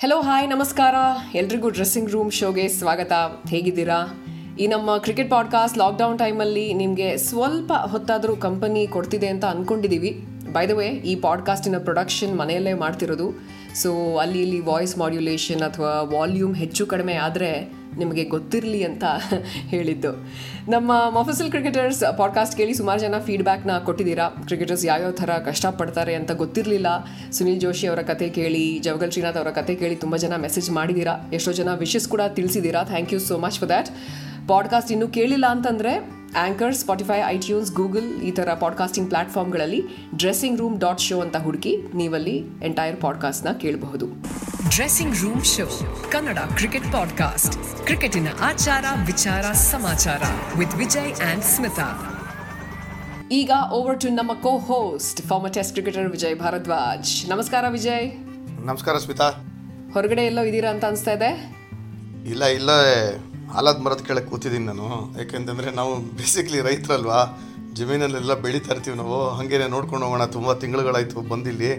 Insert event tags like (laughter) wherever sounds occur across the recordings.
Hello hi ನಮಸ್ಕಾರ. ಎಲ್ರಿಗೂ dressing room ಶೋಗೆ ಸ್ವಾಗತ. ಹೇಗಿದ್ದೀರಾ? ಈ ನಮ್ಮ ಕ್ರಿಕೆಟ್ ಪಾಡ್ಕಾಸ್ಟ್ ಲಾಕ್ಡೌನ್ ಟೈಮಲ್ಲಿ ನಿಮಗೆ ಸ್ವಲ್ಪ ಹೊತ್ತಾದರೂ ಕಂಪನಿ ಕೊಡ್ತಿದೆ ಅಂತ ಅಂದ್ಕೊಂಡಿದ್ದೀವಿ ಬೈ ದ ವೇ ಈ ಪಾಡ್ಕಾಸ್ಟಿನ ಪ್ರೊಡಕ್ಷನ್ ಮನೆಯಲ್ಲೇ ಮಾಡ್ತಿರೋದು. ಸೊ ಅಲ್ಲಿ ಇಲ್ಲಿ ವಾಯ್ಸ್ ಮಾಡ್ಯುಲೇಷನ್ ಅಥವಾ ವಾಲ್ಯೂಮ್ ಹೆಚ್ಚು ಕಡಿಮೆ ಆದರೆ ನಿಮಗೆ ಗೊತ್ತಿರಲಿ ಅಂತ (laughs) ಹೇಳಿದ್ದು. ನಮ್ಮ ಮೊಫಸಲ್ ಕ್ರಿಕೆಟರ್ಸ್ ಪಾಡ್ಕಾಸ್ಟ್ ಕೇಳಿ ಸುಮಾರು ಜನ ಫೀಡ್ಬ್ಯಾಕ್ನ ಕೊಟ್ಟಿದ್ದೀರಾ? ಕ್ರಿಕೆಟರ್ಸ್ ಯಾವ್ಯಾವ ಥರ ಕಷ್ಟಪಡ್ತಾರೆ ಅಂತ ಗೊತ್ತಿರಲಿಲ್ಲ. ಸುನಿಲ್ ಜೋಶಿ ಅವರ ಕತೆ ಕೇಳಿ, ಜವಗಲ್ ಶ್ರೀನಾಥ್ ಅವರ ಕತೆ ಕೇಳಿ ತುಂಬ ಜನ ಮೆಸೇಜ್ ಮಾಡಿದ್ದೀರಾ. ಎಷ್ಟೋ ಜನ ವಿಶಸ್ ಕೂಡ ತಿಳಿಸಿದ್ದೀರಾ. Thank you so much for that podcast ಇನ್ನೂ ಕೇಳಿಲ್ಲ ಅಂತಂದರೆ ಆ್ಯಂಕರ್ ಸ್ಪಾಟಿಫೈ ಐಟ್ಯೂನ್ಸ್ ಗೂಗಲ್ ಈ ಥರ ಪಾಡ್ಕಾಸ್ಟಿಂಗ್ ಪ್ಲಾಟ್ಫಾರ್ಮ್ಗಳಲ್ಲಿ ಡ್ರೆಸ್ಸಿಂಗ್ ರೂಮ್ ಡಾಟ್ ಶೋ ಅಂತ ಹುಡುಕಿ ನೀವಲ್ಲಿ ಎಂಟೈರ್ ಪಾಡ್ಕಾಸ್ಟ್ನ ಕೇಳಬಹುದು. Dressing room show Kannada cricket podcast ಕ್ರಿಕೆಟಿನ ಆಚಾರ ವಿಚಾರ ಸಮಾಚಾರ ವಿತ್ ವಿಜಯ್ ಆ್ಯಂಡ್ ಸ್ಮಿತಾ ಈಗ ಓವರ್ ಟು ನಮ್ಮ co host former test cricketer Vijay Bharadwaj ನಮಸ್ಕಾರ ವಿಜಯ್ ನಮಸ್ಕಾರ ಸ್ಮಿತಾ. ಹೊರಗಡೆ ಎಲ್ಲೋ ಇದ್ದೀರಾ ಅಂತ ಅನಿಸ್ತಾ ಇದೆ? ಇಲ್ಲ ಇಲ್ಲ ಆಲದ ಮರದ ಕೆಳಗೆ ಕೂತಿದ್ದೀನಿ ನಾನು. ಯಾಕೆಂತಂದರೆ ನಾವು ಬೇಸಿಕ್ಲಿ ರೈತರಲ್ವಾ? ಜಮೀನಲ್ಲೆಲ್ಲ ಬೆಳೀತಾ ಇರ್ತೀವಿ ನಾವು. ಹಾಗೇನೆ ನೋಡ್ಕೊಂಡು ಹೋಗೋಣ, ತುಂಬ ತಿಂಗಳುಗಳಾಯಿತು ಬಂದಿಲ್ಲಿ.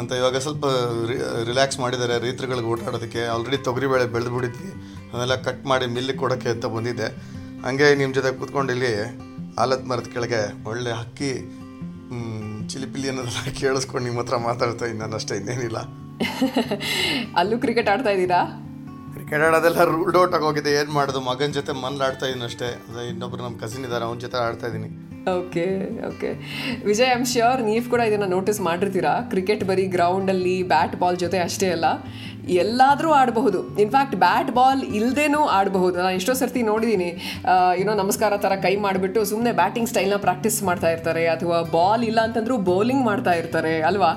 ಅಂತ ಇವಾಗ ಸ್ವಲ್ಪ ರಿಲ್ಯಾಕ್ಸ್ ಮಾಡಿದ್ದಾರೆ ರೈತರುಗಳಿಗೆ ಓಡಾಡೋದಕ್ಕೆ. ಆಲ್ರೆಡಿ ತೊಗರಿಬೇಳೆ ಬೆಳೆದು ಬಿಡಿದ್ವಿ ಅದೆಲ್ಲ ಕಟ್ ಮಾಡಿ ಮಿಲ್ಲಿಗೆ ಕೊಡೋಕ್ಕೆ ಅಂತ ಬಂದಿದ್ದೆ. ಹಾಗೆ ನಿಮ್ಮ ಜೊತೆ ಕೂತ್ಕೊಂಡು ಇಲ್ಲಿ ಆಲದ ಮರದ ಕೆಳಗೆ ಒಳ್ಳೆ ಹಕ್ಕಿ ಚಿಲಿಪಿಲಿ ಅನ್ನೋದೆಲ್ಲ ಕೇಳಿಸ್ಕೊಂಡು ನಿಮ್ಮ ಹತ್ರ ಮಾತಾಡ್ತಾ ಇದ್ದೀನಿ ನಾನು ಅಷ್ಟೇ, ಇನ್ನೇನಿಲ್ಲ. ಅಲ್ಲೂ ಕ್ರಿಕೆಟ್ ಆಡ್ತಾ ಇದ್ದೀರಾ? ಕ್ರಿಕೆಟ್ ಆಡೋದೆಲ್ಲ ರೂಲ್ಡ್ ಔಟ್ ಆಗೋಗಿದೆ. ಏನು ಮಾಡೋದು? ಮಗನ ಜೊತೆ ಮನ್ಲ್ ಆಡ್ತಾ ಇದ್ದೀನಿ ಅಷ್ಟೇ. ಅದೇ ಇನ್ನೊಬ್ರು ನಮ್ಮ ಕಸಿನ್ ಇದ್ದಾರೆ ಅವನ ಜೊತೆ ಆಡ್ತಾ ಇದ್ದೀನಿ okay okay Vijay I'm sure ನೀವು ಕೂಡ ಇದನ್ನು ನೋಟಿಸ್ ಮಾಡಿರ್ತೀರಾ ಕ್ರಿಕೆಟ್ ಬರೀ ಗ್ರೌಂಡಲ್ಲಿ ಬ್ಯಾಟ್ ಬಾಲ್ ಜೊತೆ ಅಷ್ಟೇ ಅಲ್ಲ ಎಲ್ಲಾದರೂ ಆಡಬಹುದು. ಇನ್ಫ್ಯಾಕ್ಟ್ ಬ್ಯಾಟ್ ಬಾಲ್ ಇಲ್ಲದೇನೂ ಆಡಬಹುದು. ನಾನು ಎಷ್ಟೋ ಸರ್ತಿ ನೋಡಿದ್ದೀನಿ ಏನೋ ನಮಸ್ಕಾರ ಥರ ಕೈ ಮಾಡಿಬಿಟ್ಟು ಸುಮ್ಮನೆ ಬ್ಯಾಟಿಂಗ್ ಸ್ಟೈಲ್ನ ಪ್ರಾಕ್ಟೀಸ್ ಮಾಡ್ತಾ ಇರ್ತಾರೆ ಅಥವಾ ಬಾಲ್ ಇಲ್ಲ ಅಂತಂದ್ರೂ ಬೌಲಿಂಗ್ ಮಾಡ್ತಾ ಇರ್ತಾರೆ ಅಲ್ವಾ?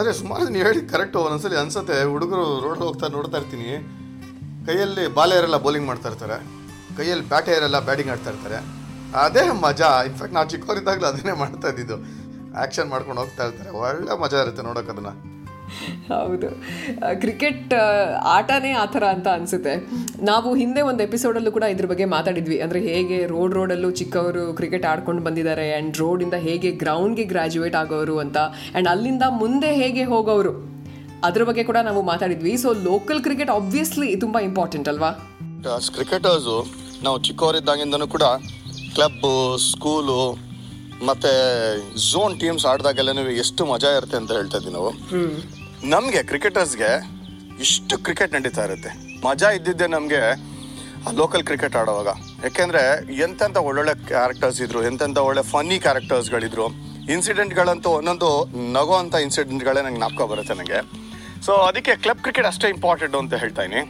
ಅದೇ ಸುಮಾರು ನೀವು ಹೇಳಿ ಕರೆಕ್ಟು ಒಂದೊಂದ್ಸಲಿ ಅನ್ಸುತ್ತೆ. ಹುಡುಗರು ರೋಡ್ ಹೋಗ್ತಾ ನೋಡ್ತಾ ಇರ್ತೀನಿ. ಕೈಯಲ್ಲಿ ಬಾಲೆಯರೆಲ್ಲ ಬೌಲಿಂಗ್ ಮಾಡ್ತಾ ಇರ್ತಾರೆ. ಕೈಯಲ್ಲಿ ಬ್ಯಾಟೆಯರೆಲ್ಲ ಬ್ಯಾಟಿಂಗ್ ಆಡ್ತಾ ಇರ್ತಾರೆ. ಅದೇ ಮಜಾ. ಇನ್ಫ್ಯಾಕ್ಟ್ ನಾವು ಚಿಕ್ಕವರಿದ್ದಾಗಲೂ ಅದನ್ನೇ ಮಾಡ್ತಾ ಇದ್ದಿದ್ದು. ಆ್ಯಕ್ಷನ್ ಮಾಡ್ಕೊಂಡು ಹೋಗ್ತಾ ಇರ್ತಾರೆ. ಒಳ್ಳೆ ಮಜಾ ಇರುತ್ತೆ ನೋಡೋಕೆ ಅದನ್ನು. ಹೌದು. ಕ್ರಿಕೆಟ್ ಆಟನೇ ಆ ಥರ ಅಂತ ಅನಿಸುತ್ತೆ. ನಾವು ಹಿಂದೆ ಒಂದು ಎಪಿಸೋಡಲ್ಲೂ ಕೂಡ ಇದ್ರ ಬಗ್ಗೆ ಮಾತಾಡಿದ್ವಿ. ಅಂದರೆ ಹೇಗೆ ರೋಡ್ ರೋಡಲ್ಲೂ ಚಿಕ್ಕವರು ಕ್ರಿಕೆಟ್ ಆಡ್ಕೊಂಡು ಬಂದಿದ್ದಾರೆ ಆ್ಯಂಡ್ ರೋಡಿಂದ ಹೇಗೆ ಗ್ರೌಂಡ್ಗೆ ಗ್ರ್ಯಾಜುಯೇಟ್ ಆಗೋರು ಅಂತ. ಆ್ಯಂಡ್ ಅಲ್ಲಿಂದ ಮುಂದೆ ಹೇಗೆ ಹೋಗೋರು? ಅದ್ರ ಬಗ್ಗೆ ಕೂಡ ನಾವು ಮಾತಾಡಿದ್ವಿ. ಸೊ ಲೋಕಲ್ ಕ್ರಿಕೆಟ್ ಆಬ್ವಿಯಸ್ಲಿ ತುಂಬ ಇಂಪಾರ್ಟೆಂಟ್ ಅಲ್ವಾ? ಕ್ರಿಕೆಟರ್ಸು ನಾವು ಚಿಕ್ಕವರಿದ್ದಾಗಿಂದನೂ ಕೂಡ ಕ್ಲಬ್ಬು ಸ್ಕೂಲು ಮತ್ತೆ ಝೋನ್ ಟೀಮ್ಸ್ ಆಡಿದಾಗೆಲ್ಲನೂ ಎಷ್ಟು ಮಜಾ ಇರುತ್ತೆ ಅಂತ ಹೇಳ್ತಾ ಇದ್ವಿ ನಾವು. ನಮಗೆ ಕ್ರಿಕೆಟರ್ಸ್ಗೆ ಇಷ್ಟು ಕ್ರಿಕೆಟ್ ನಡೀತಾ ಇರುತ್ತೆ. ಮಜಾ ಇದ್ದಿದ್ದೆ ನಮಗೆ ಆ ಲೋಕಲ್ ಕ್ರಿಕೆಟ್ ಆಡೋವಾಗ. ಯಾಕೆಂದರೆ ಎಂತೆಂಥ ಒಳ್ಳೊಳ್ಳೆ ಕ್ಯಾರೆಕ್ಟರ್ಸ್ ಇದ್ರು ಎಂತೆಂಥ ಒಳ್ಳೆ ಫನ್ನಿ ಕ್ಯಾರೆಕ್ಟರ್ಸ್ಗಳಿದ್ರು ಇನ್ಸಿಡೆಂಟ್ಗಳಂತೂ ಒಂದೊಂದು ನಗೋ ಅಂಥ ಇನ್ಸಿಡೆಂಟ್ಗಳೇ ನಂಗೆ ನಾಪ್ಕೊ ಬರುತ್ತೆ ನನಗೆ ಸೊ ಅದಕ್ಕೆ ಕ್ಲಬ್ ಕ್ರಿಕೆಟ್ ಅಷ್ಟೇ ಇಂಪಾರ್ಟೆಂಟ್ ಅಂತ ಹೇಳ್ತಾ ಇದೀನಿ.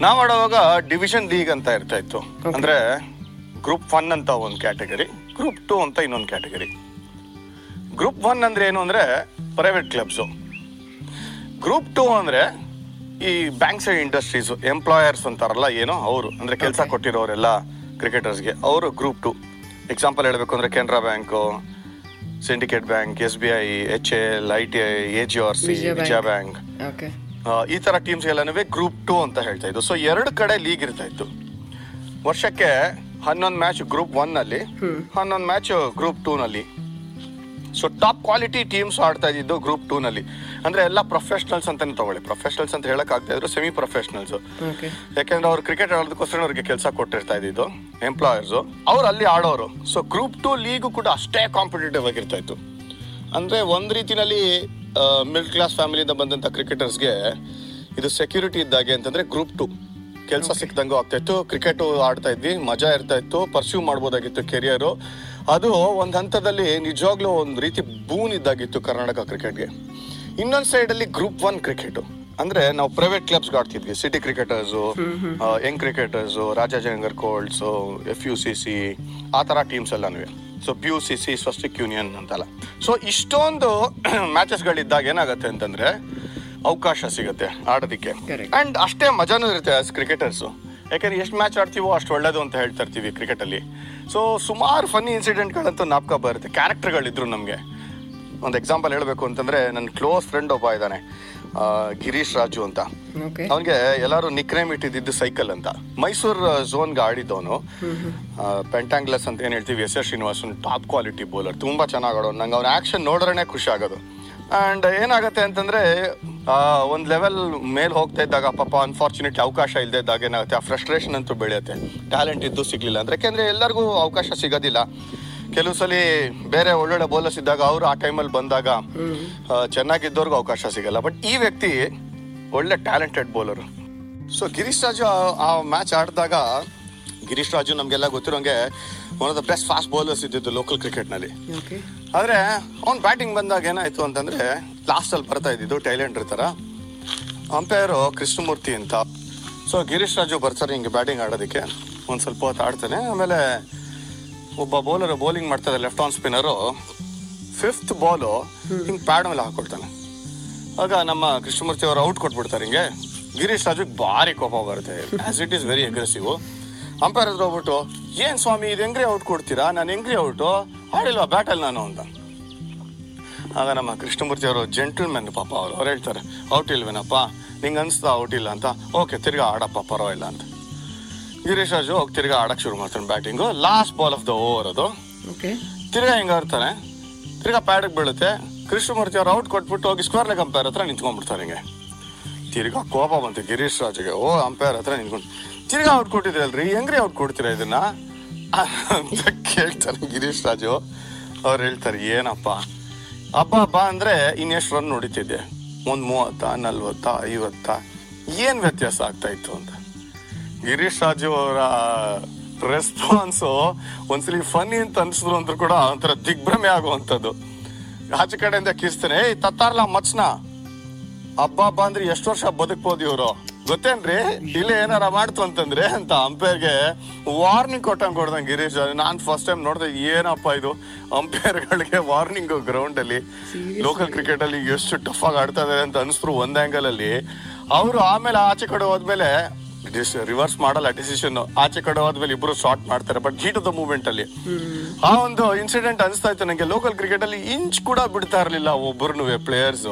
ನಾವು ಆಡೋವಾಗ ಡಿವಿಷನ್ ಲೀಗ್ ಅಂತ ಇರ್ತಾ ಇತ್ತು. ಅಂದ್ರೆ ಗ್ರೂಪ್ ಒನ್ ಅಂತ ಒಂದು ಕ್ಯಾಟಗರಿ ಗ್ರೂಪ್ ಟೂ ಅಂತ ಇನ್ನೊಂದು ಕ್ಯಾಟಗರಿ ಗ್ರೂಪ್ ಒನ್ ಅಂದ್ರೆ ಏನು ಅಂದ್ರೆ ಪ್ರೈವೇಟ್ ಕ್ಲಬ್ಸು ಗ್ರೂಪ್ ಟೂ ಅಂದ್ರೆ ಈ ಬ್ಯಾಂಕ್ ಸೈಡ್ ಇಂಡಸ್ಟ್ರೀಸ್ ಎಂಪ್ಲಾಯರ್ಸ್ ಅಂತಾರಲ್ಲ ಏನೋ ಅವರು ಅಂದ್ರೆ ಕೆಲಸ ಕೊಟ್ಟಿರೋರೆಲ್ಲ ಕ್ರಿಕೆಟರ್ಸ್ಗೆ ಅವರು ಗ್ರೂಪ್ ಟು ಎಕ್ಸಾಂಪಲ್ ಹೇಳಬೇಕು ಅಂದ್ರೆ Canara bank syndicate bank S B I H L I T I A G R C Vijaya bank. ಈ ತರ ಟೀಮ್ಸ್ ಎಲ್ಲನೂ ಗ್ರೂಪ್ ಟೂ ಅಂತ ಹೇಳ್ತಾ ಇದ್ದು ಸೊ ಎರಡು ಕಡೆ ಲೀಗ್ ಇರ್ತಾ ಇತ್ತು. ವರ್ಷಕ್ಕೆ ಹನ್ನೊಂದು ಮ್ಯಾಚ್ ಗ್ರೂಪ್ ಒನ್ ಅಲ್ಲಿ ಹನ್ನೊಂದು ಮ್ಯಾಚ್ ಗ್ರೂಪ್ ಟೂ ನಲ್ಲಿ. ಸೊ ಟಾಪ್ ಕ್ವಾಲಿಟಿ ಟೀಮ್ಸ್ ಆಡ್ತಾ ಇದ್ದಿದ್ದು ಗ್ರೂಪ್ ಟೂ ನಲ್ಲಿ. ಅಂದ್ರೆ ಎಲ್ಲ ಪ್ರೊಫೆಷನಲ್ಸ್ ಅಂತಾನೆ ತಗೊಳ್ಳಿ. ಪ್ರೊಫೆಷನಲ್ಸ್ ಅಂತ ಹೇಳಕ್ ಆಗ್ತಾ ಇದ್ರು ಸೆಮಿ ಪ್ರೊಫೆಷನಲ್ಸ್ ಯಾಕಂದ್ರೆ ಅವ್ರು ಕ್ರಿಕೆಟ್ ಆಡೋದಕ್ಕೋಸ್ಕರ ಅವ್ರಿಗೆ ಕೆಲಸ ಕೊಟ್ಟಿರ್ತಾ ಇದ್ದಿದ್ದು ಎಂಪ್ಲಾಯರ್ಸ್ ಅವ್ರು ಅಲ್ಲಿ ಆಡೋರು. ಸೊ ಗ್ರೂಪ್ ಟೂ ಲೀಗು ಕೂಡ ಅಷ್ಟೇ ಕಾಂಪಿಟೇಟಿವ್ ಆಗಿರ್ತಾ ಇತ್ತು. ಅಂದ್ರೆ ಒಂದ್ ರೀತಿನಲ್ಲಿ ಮಿಡ್ಲ್ ಕ್ಲಾಸ್ ಫ್ಯಾಮಿಲಿಯಿಂದ ಬಂದಂತ ಕ್ರಿಕೆಟರ್ಸ್ಗೆ ಇದು ಸೆಕ್ಯೂರಿಟಿ ಇದ್ದಾಗೆ ಅಂತಂದ್ರೆ ಗ್ರೂಪ್ ಟು ಕೆಲಸ ಸಿಕ್ದಂಗೂ ಆಗ್ತಾ ಇತ್ತು. ಕ್ರಿಕೆಟ್ ಆಡ್ತಾ ಇದ್ವಿ ಮಜಾ ಇರ್ತಾ ಇತ್ತು ಪರ್ಸ್ಯೂ ಮಾಡ್ಬೋದಾಗಿತ್ತು ಕೆರಿಯರು ಅದು ಒಂದು ಹಂತದಲ್ಲಿ ನಿಜವಾಗ್ಲೂ ಒಂದು ರೀತಿ ಬೂನ್ ಇದ್ದಾಗಿತ್ತು ಕರ್ನಾಟಕ ಕ್ರಿಕೆಟ್ಗೆ. ಇನ್ನೊಂದು ಸೈಡಲ್ಲಿ ಗ್ರೂಪ್ ಒನ್ ಕ್ರಿಕೆಟ್ ಅಂದ್ರೆ ನಾವು ಪ್ರೈವೇಟ್ ಕ್ಲಬ್ಸ್ ಆಡ್ತಿದ್ವಿ. City cricketers young cricketers Rajajinagar colts F U C C ಆ ಥರ ಟೀಮ್ಸ್ ಎಲ್ಲನೂ so P U C C Swastik union ಅಂತಲ್ಲ. ಸೊ ಇಷ್ಟೊಂದು (clears throat) ಮ್ಯಾಚಸ್ಗಳಿದ್ದಾಗ ಏನಾಗುತ್ತೆ ಅಂತಂದ್ರೆ ಅವಕಾಶ ಸಿಗುತ್ತೆ ಆಡೋದಕ್ಕೆ. ಅಂಡ್ ಅಷ್ಟೇ ಮಜಾನೂ ಇರುತ್ತೆ ಆಸ್ ಕ್ರಿಕೆಟರ್ಸು ಯಾಕಂದ್ರೆ ಎಷ್ಟು ಮ್ಯಾಚ್ ಆಡ್ತೀವೋ ಅಷ್ಟು ಒಳ್ಳೇದು ಅಂತ ಹೇಳ್ತಾ ಇರ್ತೀವಿ ಕ್ರಿಕೆಟಲ್ಲಿ ಸೊ ಸುಮಾರು ಫನ್ನಿ ಇನ್ಸಿಡೆಂಟ್ಗಳಂತೂ ನಾಪ್ಕ ಬರುತ್ತೆ. ಕ್ಯಾರೆಕ್ಟರ್ಗಳಿದ್ರು ನಮಗೆ. ಒಂದು ಎಕ್ಸಾಂಪಲ್ ಹೇಳಬೇಕು ಅಂತಂದ್ರೆ ನನ್ನ ಕ್ಲೋಸ್ ಫ್ರೆಂಡ್ ಒಬ್ಬ ಇದ್ದಾನೆ ಗಿರೀಶ್ ರಾಜು ಅಂತ. ಅವನಿಗೆ ಎಲ್ಲರೂ ನಿಕ್ನೇಮ್ ಇಟ್ಟಿದ್ದು ಸೈಕಲ್ ಅಂತ. ಮೈಸೂರು ಝೋನ್ಗೆ ಆಡಿದ್ದವನು. ಪೆಂಟಾಂಗ್ಲಸ್ ಅಂತ ಏನು ಹೇಳ್ತೀವಿ? S S Srinivasan top quality bowler ತುಂಬ ಚೆನ್ನಾಗಿ ಆಡೋನು. ನಂಗೆ ಅವ್ನ ಆ್ಯಕ್ಷನ್ ನೋಡ್ರೇ ಖುಷಿ ಆಗೋದು. ಆ್ಯಂಡ್ ಏನಾಗುತ್ತೆ ಅಂತಂದರೆ ಒಂದು ಲೆವೆಲ್ ಮೇಲೆ ಹೋಗ್ತಾ ಇದ್ದಾಗ ಪಾಪ ಅನ್ಫಾರ್ಚುನೇಟ್ಲಿ ಅವಕಾಶ ಇಲ್ಲದೆ ಇದ್ದಾಗ ಏನಾಗುತ್ತೆ, ಆ ಫ್ರಸ್ಟ್ರೇಷನ್ ಅಂತೂ ಬೆಳೆಯುತ್ತೆ. ಟ್ಯಾಲೆಂಟ್ ಇದ್ದು ಸಿಗಲಿಲ್ಲ ಅಂದರೆ, ಯಾಕೆಂದರೆ ಎಲ್ಲರಿಗೂ ಅವಕಾಶ ಸಿಗೋದಿಲ್ಲ. ಕೆಲವು ಸಲ ಬೇರೆ ಒಳ್ಳೊಳ್ಳೆ ಬೌಲರ್ಸ್ ಇದ್ದಾಗ ಅವರು ಆ ಟೈಮಲ್ಲಿ ಬಂದಾಗ ಚೆನ್ನಾಗಿದ್ದವ್ರಿಗೂ ಅವಕಾಶ ಸಿಗಲ್ಲ. ಬಟ್ ಈ ವ್ಯಕ್ತಿ ಒಳ್ಳೆ talented bowler so Girish Raju ಆ ಮ್ಯಾಚ್ ಆಡಿದಾಗ, ಗಿರೀಶ್ ರಾಜು ನಮಗೆಲ್ಲ ಗೊತ್ತಿರೋಂಗೆ one of the best fast bowlers ಇದ್ದಿದ್ದು ಲೋಕಲ್ ಕ್ರಿಕೆಟ್ನಲ್ಲಿ ಆದರೆ ಅವ್ನು ಬ್ಯಾಟಿಂಗ್ ಬಂದಾಗ ಏನಾಯ್ತು ಅಂತಂದ್ರೆ ಲಾಸ್ಟಲ್ಲಿ ಬರ್ತಾ ಇದ್ದಿದ್ದು ಟೈಲೆಂಡ್ರ್ ಥರ ಅಂಪೈರು ಕೃಷ್ಣಮೂರ್ತಿ ಅಂತ. ಸೊ ಗಿರೀಶ್ ರಾಜು ಬರ್ತಾರೆ ಹಿಂಗೆ ಬ್ಯಾಟಿಂಗ್ ಆಡೋದಕ್ಕೆ. ಒಂದು ಸ್ವಲ್ಪ ಹೊತ್ತು ಆಡ್ತಾನೆ. ಆಮೇಲೆ ಒಬ್ಬ ಬೌಲರ್ ಬೌಲಿಂಗ್ ಮಾಡ್ತಾರೆ left arm spinner fifth ball ಹಿಂಗೆ ಪ್ಯಾಡ್ ಮೇಲೆ ಹಾಕೊಳ್ತಾನೆ. ಆಗ ನಮ್ಮ ಕೃಷ್ಣಮೂರ್ತಿ ಅವರು ಔಟ್ ಕೊಟ್ಬಿಡ್ತಾರೆ ಹಿಂಗೆ. ಗಿರೀಶ್ ರಾಜುಗೆ ಭಾರಿ ಕೋಪ ಬರುತ್ತೆ. As it is very aggressive umpire ಹತ್ರ ಹೋಗ್ಬಿಟ್ಟು ಏನ್ ಸ್ವಾಮಿ ಇದು ಹೆಂಗ್ರಿ ಔಟ್ ಕೊಡ್ತೀರಾ? ನಾನು ಹೆಂಗ್ರಿ ಔಟು? ಆಡಿಲ್ವಾ ಬ್ಯಾಟಲ್ಲಿ ನಾನು ಅಂತ. ಆಗ ನಮ್ಮ ಕೃಷ್ಣಮೂರ್ತಿ ಅವರು ಜೆಂಟಲ್ಮೆನ್ ಪಾಪ ಅವರು ಅವ್ರು ಹೇಳ್ತಾರೆ ಔಟ್ ಇಲ್ವೇನಪ್ಪ? ನಿಂಗೆ ಅನಿಸ್ತಾ ಔಟ್ ಇಲ್ಲ ಅಂತ? ಓಕೆ ತಿರ್ಗಾ ಆಡಪ್ಪ ಪರವಾಗಿಲ್ಲ ಅಂತ. ಗಿರೀಶ್ ರಾಜು ಹೋಗಿ ತಿರ್ಗಾ ಆಡಕ್ಕೆ ಶುರು ಮಾಡ್ತಾನೆ batting last ball of the over ಅದು. ಓಕೆ ತಿರ್ಗಾ ಹಿಂಗೆ ಆಡ್ತಾನೆ. ತಿರ್ಗಾ ಪ್ಯಾಡಿಗೆ ಬೀಳುತ್ತೆ. ಕೃಷ್ಣಮೂರ್ತಿ ಅವ್ರು ಔಟ್ ಕೊಟ್ಬಿಟ್ಟು ಹೋಗಿ ಸ್ಕ್ವೇರ್ ಲೆಗ್ ಅಂಪೈರ್ ಹತ್ರ ನಿಂತ್ಕೊಂಡ್ಬಿಡ್ತಾರೆ ಹಿಂಗೆ. ತಿರ್ಗಾ ಕೋಪ ಬಂತು ಗಿರೀಶ್ ರಾಜಿಗೆ. ಓ ಅಂಪೈರ್ ಹತ್ರ ನಿಂತ್ಕೊಂಡು ತಿರ್ಗಾ ಔಟ್ ಕೊಟ್ಟಿದ್ರಲ್ರಿ? ಹೆಂಗ್ರಿ ಔಟ್ ಕೊಡ್ತೀರಾ ಇದನ್ನ? ಅಂತ ಕೇಳ್ತಾರೆ ಗಿರೀಶ್ ರಾಜು. ಅವ್ರು ಹೇಳ್ತಾರೆ, ಏನಪ್ಪ? ಹಬ್ಬ ಹಬ್ಬ ಅಂದ್ರೆ ಇನ್ನೆಷ್ಟು ರನ್ ನೋಡಿತಿದ್ದೆ ಒಂದ್ ಮೂವತ್ತ, ನಲ್ವತ್ತ, ಐವತ್ತ? ಏನ್ ವ್ಯತ್ಯಾಸ ಆಗ್ತಾ ಇತ್ತು ಅಂತ? ಗಿರೀಶ್ ರಾಜು ಅವರ ರೆಸ್ಪಾನ್ಸು ಒಂದ್ಸಲಿ ಫನ್ನಿ ಅಂತ ಅನ್ಸಿದ್ರು ಅಂದ್ರೂ ಕೂಡ ಒಂಥರ ದಿಗ್ಭ್ರಮೆ ಆಗುವಂಥದ್ದು. ಆಚೆ ಕಡೆಯಿಂದ ಕಿಸ್ತಾನೆ ಏಯ್ ತತ್ತಾರಲ್ಲ ಮಚ್ನ ಹಬ್ಬ ಹಬ್ಬ ಅಂದ್ರೆ ಎಷ್ಟು ವರ್ಷ ಬದುಕ್ಬೋದು ಇವರು? ಗೊತ್ತೇನ್ರಿ? ಇಲ್ಲಿ ಏನಾರ ಮಾಡ್ತು ಅಂತಂದ್ರೆ ಅಂತ ಅಂಪೈರ್ಗೆ ವಾರ್ನಿಂಗ್ ಕೊಟ್ಟಂಗೆ ಕೊಡ್ದಂಗೆ ಗಿರೀಶ್ ನಾನ್ ಫಸ್ಟ್ ಟೈಮ್ ನೋಡ್ದೆ ಏನಪ್ಪ ಇದು? ಅಂಪೈರ್ಗಳಿಗೆ ವಾರ್ನಿಂಗ್ ಗ್ರೌಂಡ್ ಅಲ್ಲಿ ಲೋಕಲ್ ಕ್ರಿಕೆಟ್ ಅಲ್ಲಿ ಎಷ್ಟು ಟಫ್ ಆಗಿ ಆಡ್ತಾ ಇದಾರೆ ಅಂತ ಅನಿಸ್ರು ಒಂದ್ ಆಂಗಲ್ ಅಲ್ಲಿ. ಅವರು ಆಮೇಲೆ ಆಚೆ ಕಡೆ ಹೋದ್ಮೇಲೆ ರಿವರ್ಸ್ ಮಾಡಲ್ಲ ಡಿಸಿಷನ್ ಆಚೆ ಕಡೆ ಹೋದ್ಮೇಲೆ ಇಬ್ರು ಶಾರ್ಟ್ ಮಾಡ್ತಾರೆ but heat of the movement ಅಲ್ಲಿ. ಆ ಒಂದು ಇನ್ಸಿಡೆಂಟ್ ಅನಿಸ್ತಾ ಇತ್ತು ನಂಗೆ. ಲೋಕಲ್ ಕ್ರಿಕೆಟ್ ಅಲ್ಲಿ ಇಂಚ್ ಕೂಡ ಬಿಡ್ತಾ ಇರಲಿಲ್ಲ ಒಬ್ಬರು ಪ್ಲೇಯರ್ಸ್